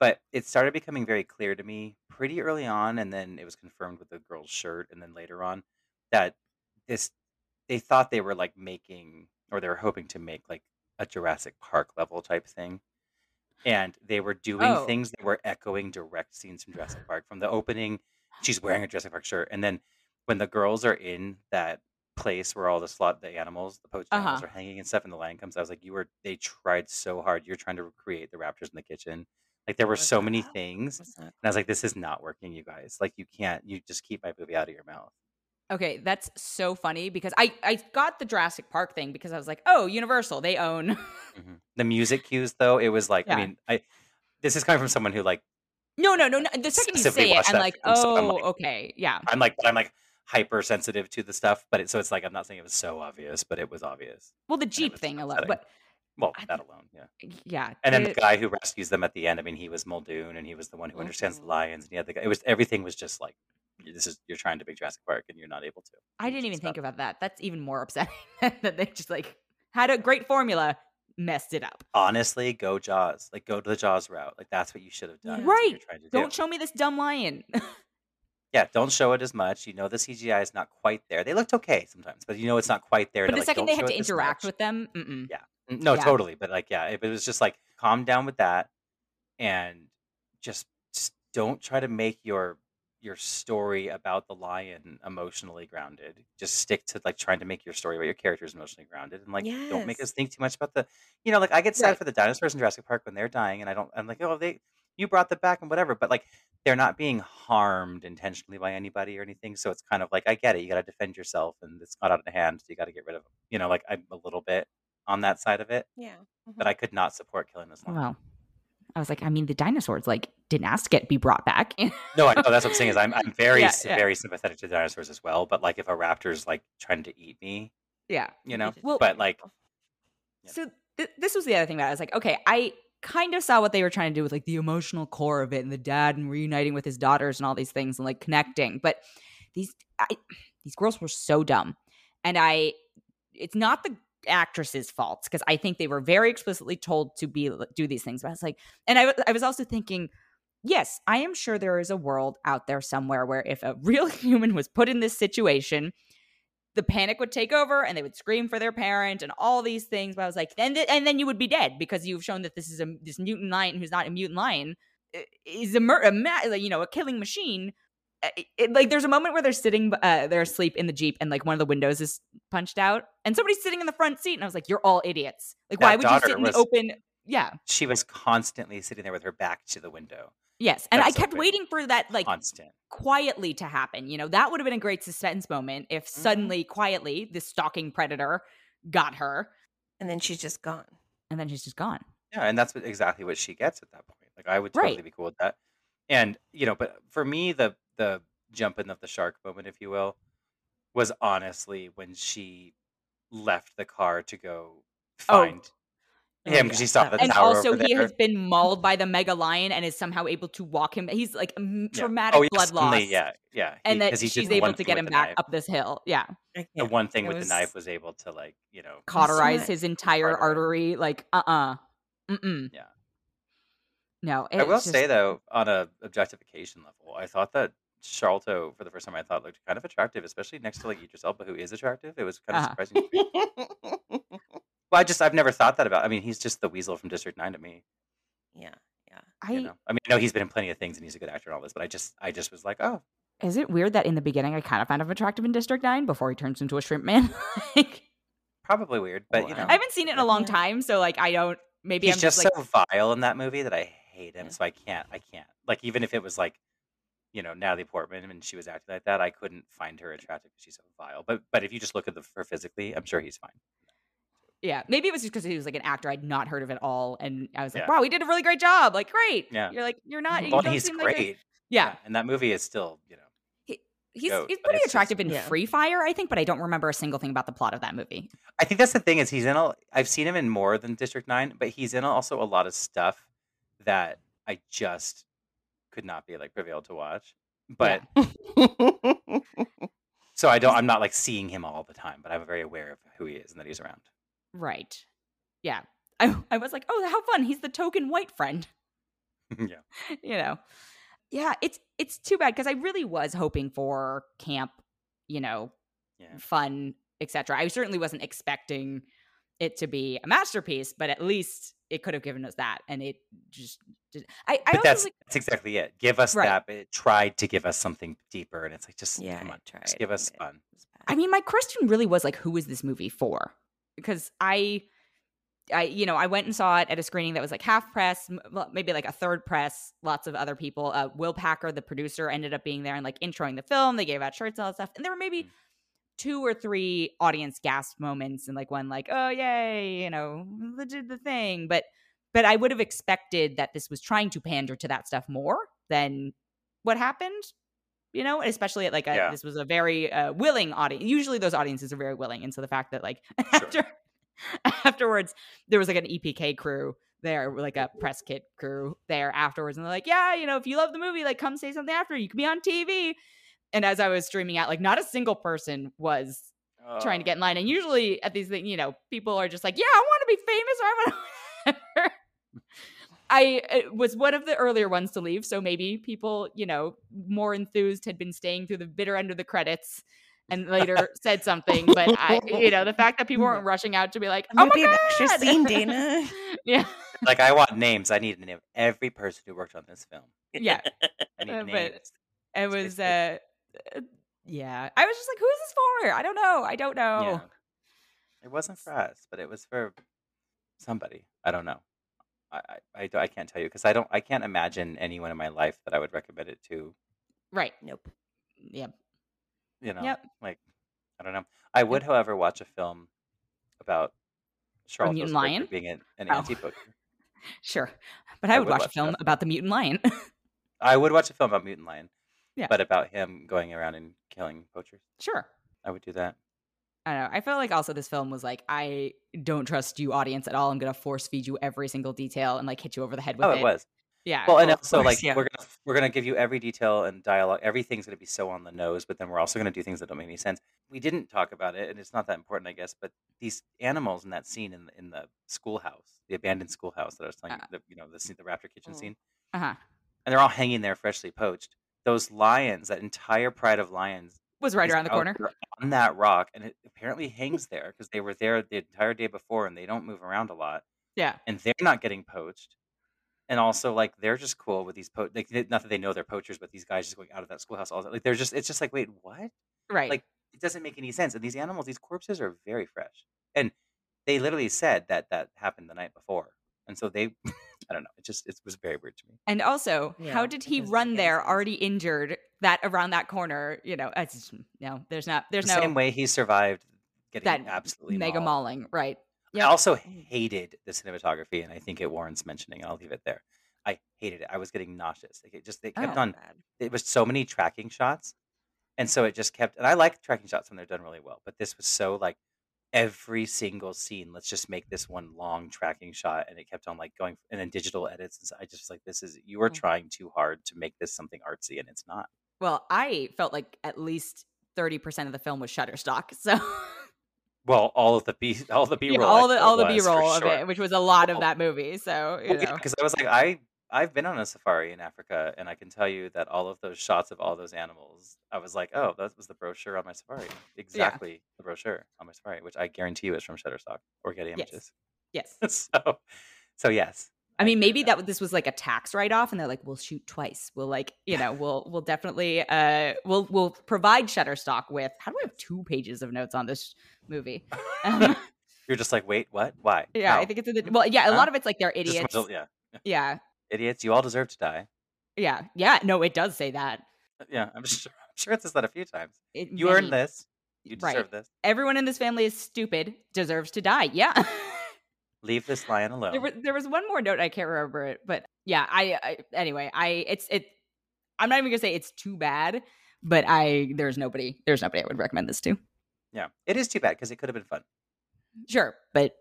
But it started becoming very clear to me pretty early on and then it was confirmed with the girl's shirt and then later on that this they thought they were like making or they were hoping to make like a Jurassic Park level type thing. And they were doing Oh. things that were echoing direct scenes from Jurassic Park. From the opening, she's wearing a Jurassic Park shirt, and then when the girls are in that place where all the slot the animals, the poached animals Uh-huh. are hanging and stuff, and the lion comes, I was like, you were they tried so hard. You're trying to recreate the raptors in the kitchen. Like there were was so many things, that? and I was like, this is not working, you guys. Like you can't. You just keep my movie out of your mouth. Okay, that's so funny because I I got the Jurassic Park thing because I was like, oh, Universal, they own. Mhm. The music cues, though, it was like, Yeah. I mean, I this is coming from someone who like no, no, no, no. The second you say it, I'm that like, film, so oh, I'm like- okay, yeah, I'm like but I'm like hypersensitive to the stuff, but it, so it's like I'm not saying it was so obvious, but it was obvious. Well, the it Jeep was thing alone, upsetting. but Well, I that alone, yeah. yeah, And then the it- guy who rescues them at the end, I mean, he was Muldoon, and he was the one who understands the Mhm. lions, and he had the guy. It was everything was just like, this is you're trying to make Jurassic Park, and you're not able to. I didn't even think about that. That's even more upsetting <laughs> that they just like had a great formula, messed it up. Honestly, go Jaws, like go to the Jaws route, like that's what you should have done. Yeah. that's what you're Right. to do. Don't show me this dumb lion. <laughs> yeah, don't show it as much. You know the CGI is not quite there. They looked okay sometimes, but you know it's not quite there. but to, the like, second don't they had to interact with them, mm-mm. Yeah. N- No, Yeah. totally. But like, yeah, it, it was just like calm down with that, and just, just don't try to make your your story about the lion emotionally grounded. Just stick to like trying to make your story about your characters emotionally grounded, and like don't make us Yes. think too much about the, you know, like I get sad Right. for the dinosaurs in Jurassic Park when they're dying, and I don't. I'm like, oh, they, you brought them back and whatever, but like they're not being harmed intentionally by anybody or anything. So it's kind of like I get it. You got to defend yourself, and it's got out of hand. So you got to get rid of them. You know, like I'm a little bit on that side of it, Yeah. but mm-hmm. I could not support killing this lion. Well, I was like, I mean, the dinosaurs like didn't ask to get be brought back. No, I <laughs> know that's what I'm saying. Is I'm I'm very Yeah, yeah. very sympathetic to dinosaurs as well. But like if a raptor's like trying to eat me, yeah. you know. Well- but like Yeah. So th- this was the other thing about it. I was like, okay, I kind of saw what they were trying to do with like the emotional core of it and the dad and reuniting with his daughters and all these things and like connecting. But these I, these girls were so dumb, and I it's not the actresses' fault because I think they were very explicitly told to be do these things. But I was like, and I I was also thinking. Yes, I am sure there is a world out there somewhere where if a <laughs> real human was put in this situation, the panic would take over and they would scream for their parent and all these things. But I was like, and th- and then you would be dead because you've shown that this is a this mutant lion who's not a mutant lion is a, mur- a ma- you know a killing machine. Uh, It, it- like there's a moment where they're sitting, uh, they're asleep in the jeep, and like one of the windows is punched out, and somebody's sitting in the front seat, and I was like, you're all idiots. Like, why would you daughter sit in was- the open? Yeah, she was constantly sitting there with her back to the window, yes, and I kept open. waiting for that like constant. quietly to happen. You know, that would have been a great suspense moment if Mm-hmm. suddenly, quietly, this stalking predator got her, And then she's just gone. and then she's just gone. Yeah, and that's what, exactly what she gets at that point. Like I would totally Right. be cool with that. And you know, but for me, the the jumping of the shark moment, if you will, was honestly when she left the car to go Oh. find him because yeah, she saw that the was- and tower also over he there. has been mauled by the mega lion and is somehow able to walk him. He's like m- Yeah. traumatic Oh, yeah, blood loss, Yeah, yeah. and he- that 'cause he she's able to get him back knife. up this hill. Yeah, The can't. one thing It with was- the knife was able to like you know cauterize his entire Artery. artery. Like, uh, uh mm, Yeah. no. I will it's say though, on a objectification level, I thought that Charlto for the first time I thought looked kind of attractive, especially next to like Idris Elba, who is attractive. It was kind of Uh-huh. surprising. To me. <laughs> Well, I just I've never thought that about. I mean, he's just the Weasel from District Nine to me. yeah, yeah. I You know, I mean, I know he's been in plenty of things and he's a good actor and all this, but I just I just was like, oh, is it weird that in the beginning I kind of found him attractive in District Nine before he turns into a shrimp man? <laughs> like, probably weird, but you know, I haven't seen it in a long time, so like I don't. Maybe he's I'm just just like so vile in that movie that I hate him. Yeah. So I can't, I can't. Like even if it was like, you know, Natalie Portman and she was acting like that, I couldn't find her attractive because she's so vile. But but if you just look at the, her physically, I'm sure he's fine. Yeah, maybe it was just because he was like an actor I'd not heard of at all, and I was like, Yeah. "Wow, he did a really great job! Like, great." Yeah. you're like, you're not. You Well, don't he's seem like a- great. yeah, and that movie is still, you know, he's goat, he's pretty it's just- attractive in Yeah. Free Fire, I think, but I don't remember a single thing about the plot of that movie. I think that's the thing is he's in a. I've seen him in more than District Nine, but he's in also a lot of stuff that I just could not be like prevailed to watch. But <laughs> so I don't. I'm not like seeing him all the time, but I'm very aware of who he is and that he's around. Right? Yeah, I I was like, "Oh, how fun! He's the token white friend." <laughs> yeah. <laughs> you know yeah it's it's too bad because i really was hoping for camp you know Yeah. fun etc i certainly wasn't expecting it to be a masterpiece but at least it could have given us that and it just did. I, I but that's, that's exactly it. Give us Right. that. But it tried to give us something deeper, and it's like just yeah, come on, just give us fun. i mean my question really was like who is this movie for because i I, you know, I went and saw it at a screening that was like half press, maybe like a third press. Lots of other people. Uh, Will Packer, the producer, ended up being there and like introing the film. They gave out shirts and all that stuff. And there were maybe Mm. Two or three audience gasp moments, and like one like, "Oh yay!" You know, did the thing. But but I would have expected that this was trying to pander to that stuff more than what happened. You know, especially at like a, Yeah. this was a very uh, willing audience. Usually those audiences are very willing, and so the fact that like <laughs> after afterwards there was like an EPK crew there, like a press kit crew there afterwards, and they're like, yeah, you know, if you love the movie, like come say something after. You can be on TV. And as I was streaming out, like not a single person was trying to Oh. get in line. And usually at these things, you know, people are just like, yeah, I want to be famous or I want to. <laughs> I uh, was one of the earlier ones to leave, so maybe people, you know, more enthused had been staying through the bitter end of the credits and later <laughs> said something. But I, you know, the <laughs> fact that people weren't rushing out to be like, I'm "Oh gonna my be extra god!" scene, Dana. yeah, like I want names. I need to name of every person who worked on this film. yeah. I need Uh, but- names. It was basically uh, uh, Uh, yeah. I was just like, who is this for? I don't know. I don't know. yeah. It wasn't for us, but it was for somebody. I don't know. I I, I, I can't tell you because I don't I can't imagine anyone in my life that I would recommend it to. Right. Nope. Yep. You know, Yep. like I don't know. I would, however, watch a film about Charlotte's mutant lion? being an, an Oh. anti-poacher. <laughs> Sure. But I, I would would watch a film about the mutant lion. <laughs> I would watch a film about mutant lion, Yeah. but about him going around and killing poachers. sure. I would do that. I don't know. I felt like also this film was like, I don't trust you, audience, at all. I'm gonna force feed you every single detail and like hit you over the head with it. Oh, it. it was. Yeah. Well, and also like yeah. we're gonna we're gonna give you every detail and dialogue. Everything's gonna be so on the nose, but then we're also gonna do things that don't make any sense. We didn't talk about it, and it's not that important, I guess. But these animals in that scene in the, in the schoolhouse, the abandoned schoolhouse that I was telling Uh. you, the, you know, the scene, the Raptor kitchen Mm. scene, uh-huh. and they're all hanging there, freshly poached. Those lions, that entire pride of lions, Was right is around the out corner. there on that rock, and it apparently <laughs> hangs there because they were there the entire day before, and they don't move around a lot Yeah. and they're not getting poached. And also, like, they're just cool with these po- like, they- not that they know they're poachers, but these guys just going out of that schoolhouse all the like, they're just, it's just like, wait, what? Right. Like, it doesn't make any sense. And these animals, these corpses are very fresh, and they literally said that that happened the night before, and so they, <laughs> I don't know, it just it was very weird to me. and also, Yeah, how did he run there sense. already injured that around that corner? You know, it's just, no, there's not, there's the no same way he survived getting that absolutely mega mauled. mauling. Right. I also hated the cinematography, and I think it warrants mentioning. and I'll leave it there. I hated it. I was getting nauseous. Like, it just it kept Oh. on Bad. it was so many tracking shots and so it just kept and i like tracking shots when they're done really well but this was so like every single scene let's just make this one long tracking shot and it kept on like going and then digital edits and so i just was like this is you are Mm. trying too hard to make this something artsy and it's not Well, I felt like at least 30% of the film was Shutterstock. So well all of the b all the <laughs> b-roll all the all the B roll of it, which was a lot of Oh. that movie. So you know, because i was like i i've been on a safari in africa and i can tell you that all of those shots of all those animals i was like oh that was the brochure on my safari exactly the brochure on my safari which i guarantee you is from shutterstock or getty Yes. images yes. <laughs> so so yes I mean, agree maybe with that this was like a tax write off, and they're like, "We'll shoot twice. We'll like, you know, <laughs> we'll we'll definitely uh we'll we'll provide Shutterstock with how do I have two pages of notes on this movie? Um, <laughs> you're just like wait what why yeah, I How? think it's in the well, yeah, a Huh? lot of it's like they're Just a bunch idiots. of- yeah Yeah, idiots you all deserve to die yeah, yeah. No, it does say that. Uh, yeah i'm <laughs> sure i'm sure it says that a few times It, you many- earned this you Right. deserve this Everyone in this family is stupid, deserves to die. Yeah. <laughs> leave this lion alone There was there was one more note I can't remember it, but yeah, I, I anyway, I it's it. I'm not even gonna say it's too bad, but I there's nobody there's nobody I would recommend this to. yeah it is too bad because it could have been fun Sure, but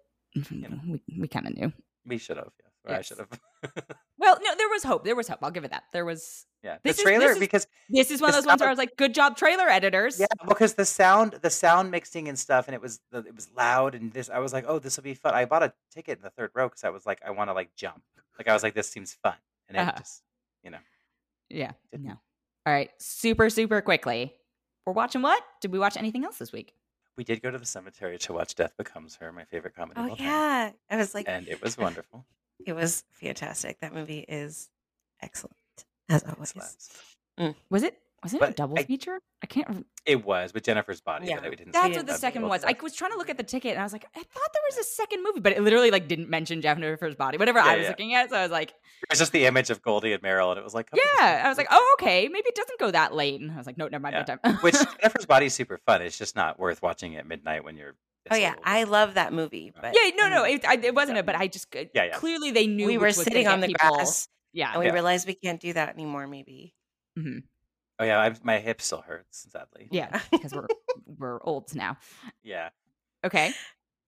know. <laughs> we we kind of knew. we should have yes i should have <laughs> Well, no, there was hope. There was hope. I'll give it that. There was. yeah This the is- trailer this is- because This is one of those ones where I was like, "Good job, trailer editors." Yeah, because the sound, the sound mixing and stuff, and it was the, it was loud and this. I was like, oh, this will be fun. I bought a ticket in the third row because I was like, I want to like jump. Like I was like, this seems fun, and it Uh-huh. just, you know, yeah, Didn't- no. All right, super super quickly. We're watching what? Did we watch anything else this week? we did go to the cemetery to watch Death Becomes Her, my favorite comedy Oh all time, yeah, I was like, and it was <laughs> wonderful. It was fantastic. That movie is excellent as always. slaps. Mm. Was it? Was it a double I- feature? I can't. rem- It was with Jennifer's body. Yeah. but we didn't. That's see Yeah, what the it. second We'll was. I was trying to look at the ticket and I was like, I thought there was a second movie, but it literally like didn't mention Jennifer's body, whatever Yeah, I was yeah. looking at. So I was like, It was just the image of Goldie and Meryl, and it was like, oh, come yeah. I was like, oh, okay. Maybe it doesn't go that late. And I was like, no, never mind. Yeah. bedtime. which <laughs> Jennifer's Body is super fun. It's just not worth watching at midnight when you're. Oh it's a yeah, I love that movie. But yeah, no, no, it, I, it wasn't Yeah. it, but I just uh, Yeah, yeah. clearly they knew we were which sitting on the people- grass Yeah, and we Yeah. realized we can't do that anymore. Maybe. mhm, Oh yeah, I'm, my hip still hurts. Sadly. yeah, <laughs> because we're we're olds now. Yeah. Okay,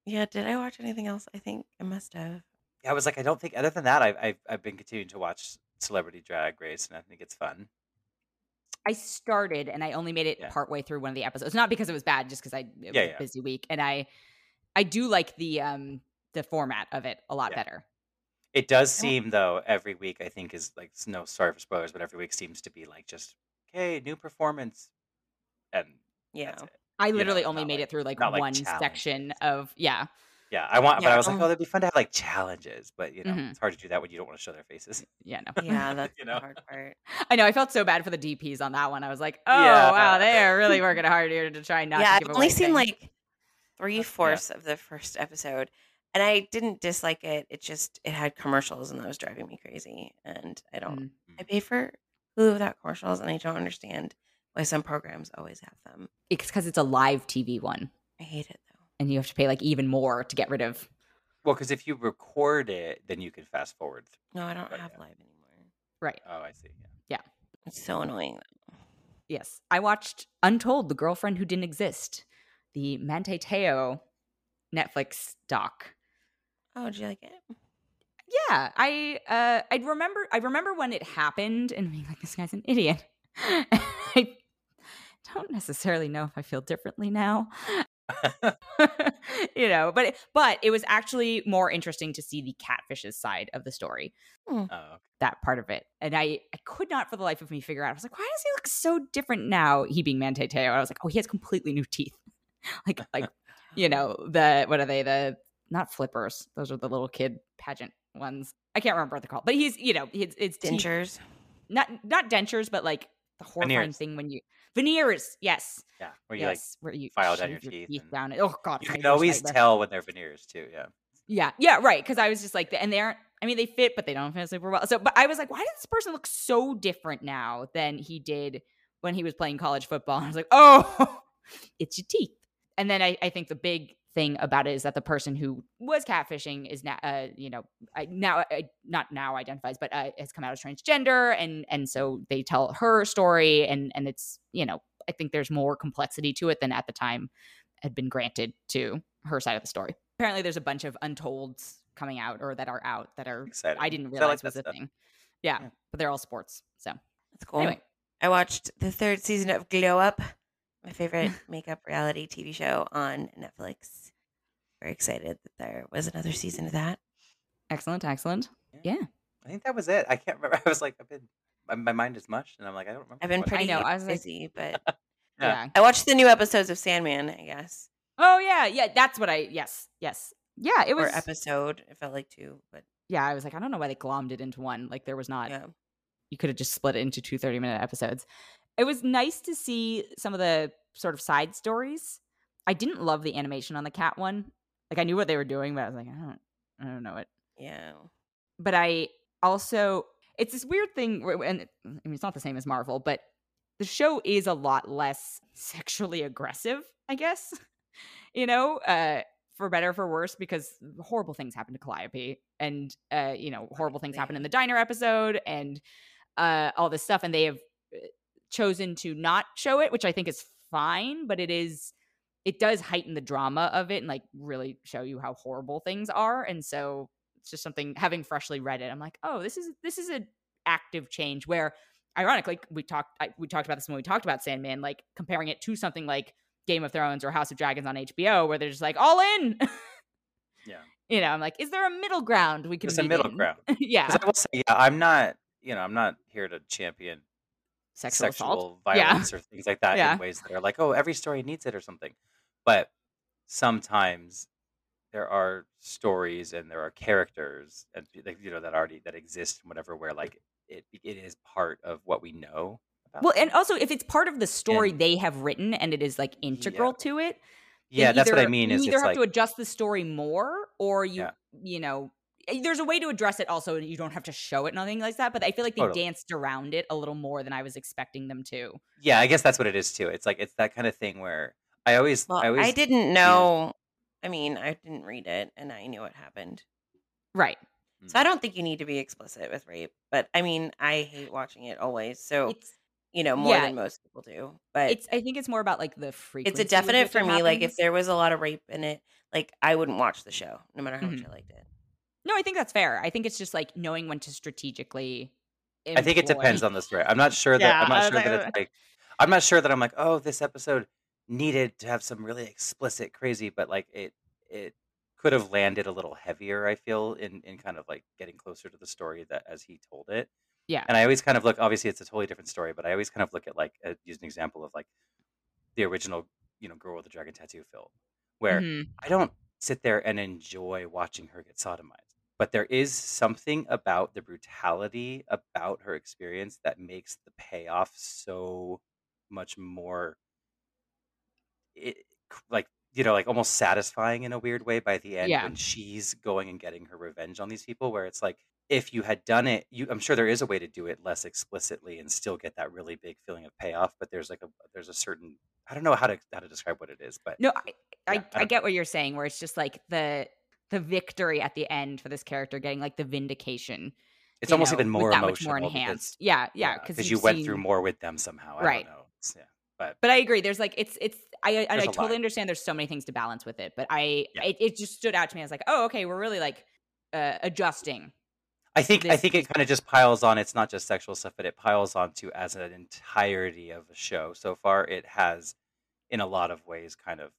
Yeah. Did I watch anything else? I think I must have. Yeah, I was like, I don't think. Other than that, I've I've, I've been continuing to watch Celebrity Drag Race, and I think it's fun. I started and I only made it Yeah. partway through one of the episodes. Not because it was bad, just because I it Yeah, was yeah. a busy week, and I I do like the um the format of it a lot Yeah. better. It does seem though every week. I think is like s- no sorry for spoilers, but every week seems to be like just okay, new performance, and Yeah. that's it. I know, literally only made like- it through like not like one section of yeah. Yeah, I want, but I was like, oh, that'd be fun to have like challenges, but you know, Mhm. it's hard to do that when you don't want to show their faces. Yeah, no. <laughs> Yeah, that's You the know? hard part. I know. I felt so bad for the DPs on that one. I was like, oh Yeah. wow, they are really working hard here to try not yeah, to I've give only away seen things. like three fourths of the first episode, and I didn't dislike it. It just it had commercials, and that was driving me crazy. And I don't. Mm. I pay for Hulu without commercials, and I don't understand why some programs always have them. it's because it's a live TV one, I hate it. And you have to pay like even more to get rid of. Well, because if you record it, then you can fast forward. No, I don't have yeah. live anymore. Right. Oh, I see. Yeah. Yeah. It's so annoying. Yes, I watched Untold: The Girlfriend Who Didn't Exist, the Manti Te'o Netflix doc. Oh, did you like it? Yeah, I uh I remember I remember when it happened and being like, this guy's an idiot. <laughs> I don't necessarily know if I feel differently now. <laughs> you know, but it, but it was actually more interesting to see the catfish's side of the story, Oh, okay. that part of it. And I I could not for the life of me figure out. I was like, why does he look so different now? He being Manti Te'o. I was like, oh, he has completely new teeth. <laughs> like like <laughs> you know the what are they the not flippers those are the little kid pageant ones i can't remember what they're called but he's you know it's it's teeth- Dentures. not not dentures but like the horrifying Veneers. thing when you veneers yes Yeah, where you like yes where you file down shave your teeth and- down oh god you can always tell when they're veneers too. Yeah. yeah yeah right because i was just like and they aren't i mean they fit but they don't fit super well so but i was like why does this person look so different now than he did when he was playing college football i was like oh <laughs> it's your teeth and then I, I think the big thing about it is that the person who was catfishing is now uh, you know I, now not now identifies but uh, has come out as transgender and and so they tell her story and and it's you know i think there's more complexity to it than at the time had been granted to her side of the story apparently there's a bunch of untolds coming out or that are out that are Exciting. i didn't 'Cause I realize like was a stuff. thing yeah, Yeah. but they're all sports so That's cool. anyway I watched the third season of Glow Up, my favorite makeup reality TV show on Netflix. Very excited that there was another season of that. excellent excellent yeah I think that was it. I can't remember. <laughs> I was like, I've been, my, my mind is mush, and I'm like, I don't remember. I've been what- pretty know, I was like- busy, but <laughs> Yeah. yeah I watched the new episodes of Sandman, I guess. Oh yeah, yeah. That's what I. Yes, yes. Yeah, it Or was. episode. It felt like two, but yeah, I was like, I don't know why they glommed it into one. Like there was not. yeah. You could have just split it into two 30 minute episodes. It was nice to see some of the sort of side stories. I didn't love the animation on the cat one. Like I knew what they were doing, but I was like, I don't, I don't know it. Yeah. But I also, it's this weird thing, where, and it- I mean, it's not the same as Marvel, but the show is a lot less <laughs> sexually aggressive, I guess. <laughs> you know, uh, for better or for worse, because horrible things happen to Calliope, and uh, you know, horrible things happen in the diner episode, and uh, all this stuff, and they have uh, chosen to not show it, which I think is fine, but it is. It does heighten the drama of it and like really show you how horrible things are, and so it's just something having freshly read it. I'm like, oh, this is this is an active change where, ironically, we talked I, we talked about this when we talked about Sandman, like comparing it to something like Game of Thrones or House of Dragons on HBO, where they're just like all in. Yeah. <laughs> You know, I'm like, is there a middle ground we can? There's a middle in? ground. <laughs> yeah. I will say, yeah, I'm not, you know, I'm not here to champion sexual, sexual, violence or things like <laughs> that Yeah. in ways that are like, oh, every story needs it or something. But sometimes there are stories and there are characters and like you know that already that exist and whatever where like it it is part of what we know. About Well, and also if it's part of the story And- they have written and it is like integral to it, yeah, that's what I either- mean. You Is either it's have like to adjust the story more, or you, Yeah. you know, there's a way to address it. Also, and you don't have to show it, nothing like that. But I feel like they Totally. danced around it a little more than I was expecting them to. yeah, I guess that's what it is too. It's like it's that kind of thing where I always Well, I always I didn't know. I mean, I didn't read it and I knew what happened. Right. So I don't think you need to be explicit with rape. But I mean, I hate watching it always. So, It's you know, more yeah. than most people do. But it's. I think it's more about like the frequency. it's a definite for it me. Like, if there was a lot of rape in it, like, I wouldn't watch the show, no matter how Mhm. much I liked it. No, I think that's fair. I think it's just like knowing when to strategically. I think it depends on the story. I'm not sure that Yeah, I'm not sure like, that uh, it's like I'm not sure that I'm like, oh, this episode needed to have some really explicit crazy, but like it it could have landed a little heavier, I feel, in in kind of like getting closer to the story that as he told it. Yeah. And I always kind of look obviously it's a totally different story, but I always kind of look at like uh, use an example of like the original, you know, Girl with the Dragon Tattoo film where Mhm. I don't sit there and enjoy watching her get sodomized. But there is something about the brutality about her experience that makes the payoff so much more it, like you know like almost satisfying in a weird way by the end Yeah. when she's going and getting her revenge on these people where it's like if you had done it you i'm sure there is a way to do it less explicitly and still get that really big feeling of payoff but there's like a there's a certain i don't know how to how to describe what it is but No, I, I, Yeah, I I get what you're saying, where it's just like the the victory at the end for this character getting like the vindication. it's almost know, even more that emotional much more because- enhanced. yeah, yeah, because because you went through more with them somehow i Right. don't know yeah but But I agree. There's like it's it's I I a totally lot. understand. There's so many things to balance with it, but I Yeah. it, it just stood out to me. I was like, oh, okay, we're really like uh, adjusting. I think I think it kind of just piles on. It's not just sexual stuff, but it piles on to as an entirety of a show. So far, it has, in a lot of ways, kind of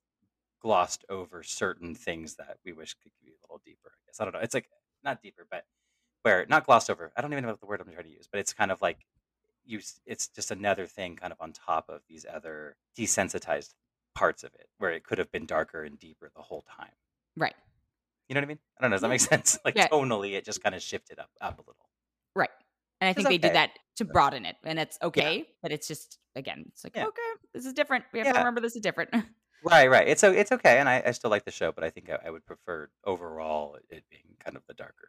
glossed over certain things that we wish could be a little deeper. I guess I don't know. It's like not deeper, but where not glossed over. I don't even know what the word I'm trying to use, but it's kind of like you. It's just another thing, kind of on top of these other desensitized parts of it, where it could have been darker and deeper the whole time. Right. You know what I mean? I don't know. Does that make <laughs> sense? Like Yeah. tonally, it just kind of shifted up up a little. Right. And I think It's they did okay. that to broaden it, and it's okay. But it's just again, it's like Yeah. okay, this is different. We have to remember this is different. <laughs> Right, right. It's o- it's okay, and I, I still like the show, but I think I, I would prefer overall it being kind of the darker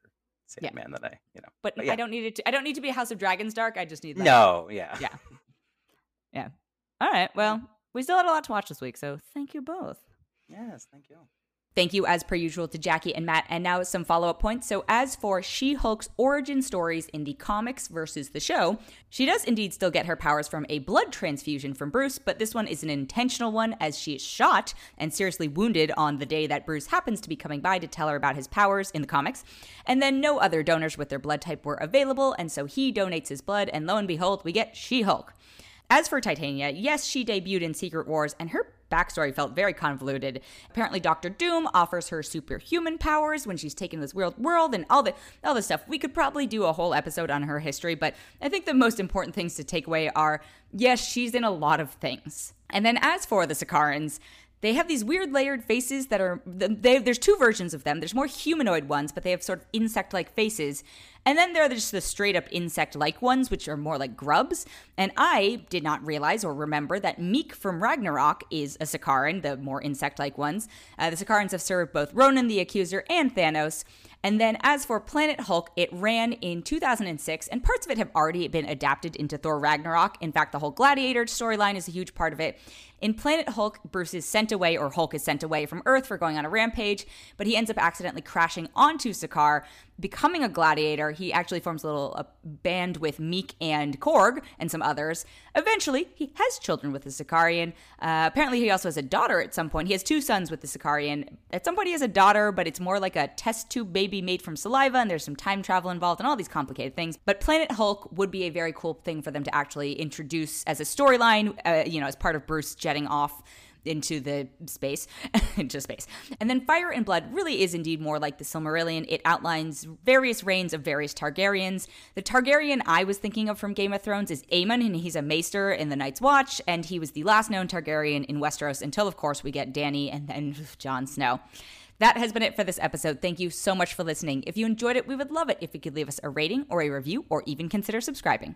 Yeah. Sandman than I, you know. But, But yeah. I don't need it. To, I don't need to be House of Dragons dark. I just need like, No, yeah, yeah, Yeah. All right. Well, we still had a lot to watch this week, so thank you both. Yes, thank you. Thank you, as per usual, to Jacque and Matt. And now some follow up points. So, as for She Hulk's origin stories in the comics versus the show, she does indeed still get her powers from a blood transfusion from Bruce, but this one is an intentional one as she is shot and seriously wounded on the day that Bruce happens to be coming by to tell her about his powers in the comics. And then no other donors with their blood type were available, and so he donates his blood, and lo and behold, we get She Hulk. As for Titania, yes, she debuted in Secret Wars, and her backstory felt very convoluted. Apparently, Doctor Doom offers her superhuman powers when she's taken this world, and all the all this stuff. We could probably do a whole episode on her history, but I think the most important things to take away are yes, she's in a lot of things. And then as for the Sakaarans, they have these weird layered faces that are they, there's two versions of them. There's more humanoid ones but they have sort of insect like faces. And then there are just the straight up insect like ones which are more like grubs. And i did not realize or remember that miek from ragnarok is a sakaaran the more insect like ones. Uh, the sakaarans have served both ronan the accuser and thanos. And then as for Planet Hulk, it ran in 2006, and parts of it have already been adapted into Thor Ragnarok. In fact, the whole Gladiator storyline is a huge part of it. In Planet Hulk, Bruce is sent away, or Hulk is sent away from Earth for going on a rampage, but he ends up accidentally crashing onto Sakaar, becoming a gladiator. He actually forms a little a band with Miek and Korg and some others. Eventually, he has children with the Sakaaran. Uh, apparently, he also has a daughter at some point. He has two sons with the Sakaaran. At some point, he has a daughter, but it's more like a test tube baby made from saliva, and there's some time travel involved and all these complicated things. But Planet Hulk would be a very cool thing for them to actually introduce as a storyline, uh, you know, as part of Bruce jetting off into the space, <laughs> into space. And then Fire and Blood really is indeed more like the Silmarillion. It outlines various reigns of various Targaryens. The Targaryen I was thinking of from Game of Thrones is Aemon, and he's a maester in the Night's Watch, and he was the last known Targaryen in Westeros until, of course, we get Dany and then <laughs> Jon Snow. That has been it for this episode. Thank you so much for listening. If you enjoyed it, we would love it if you could leave us a rating or a review or even consider subscribing.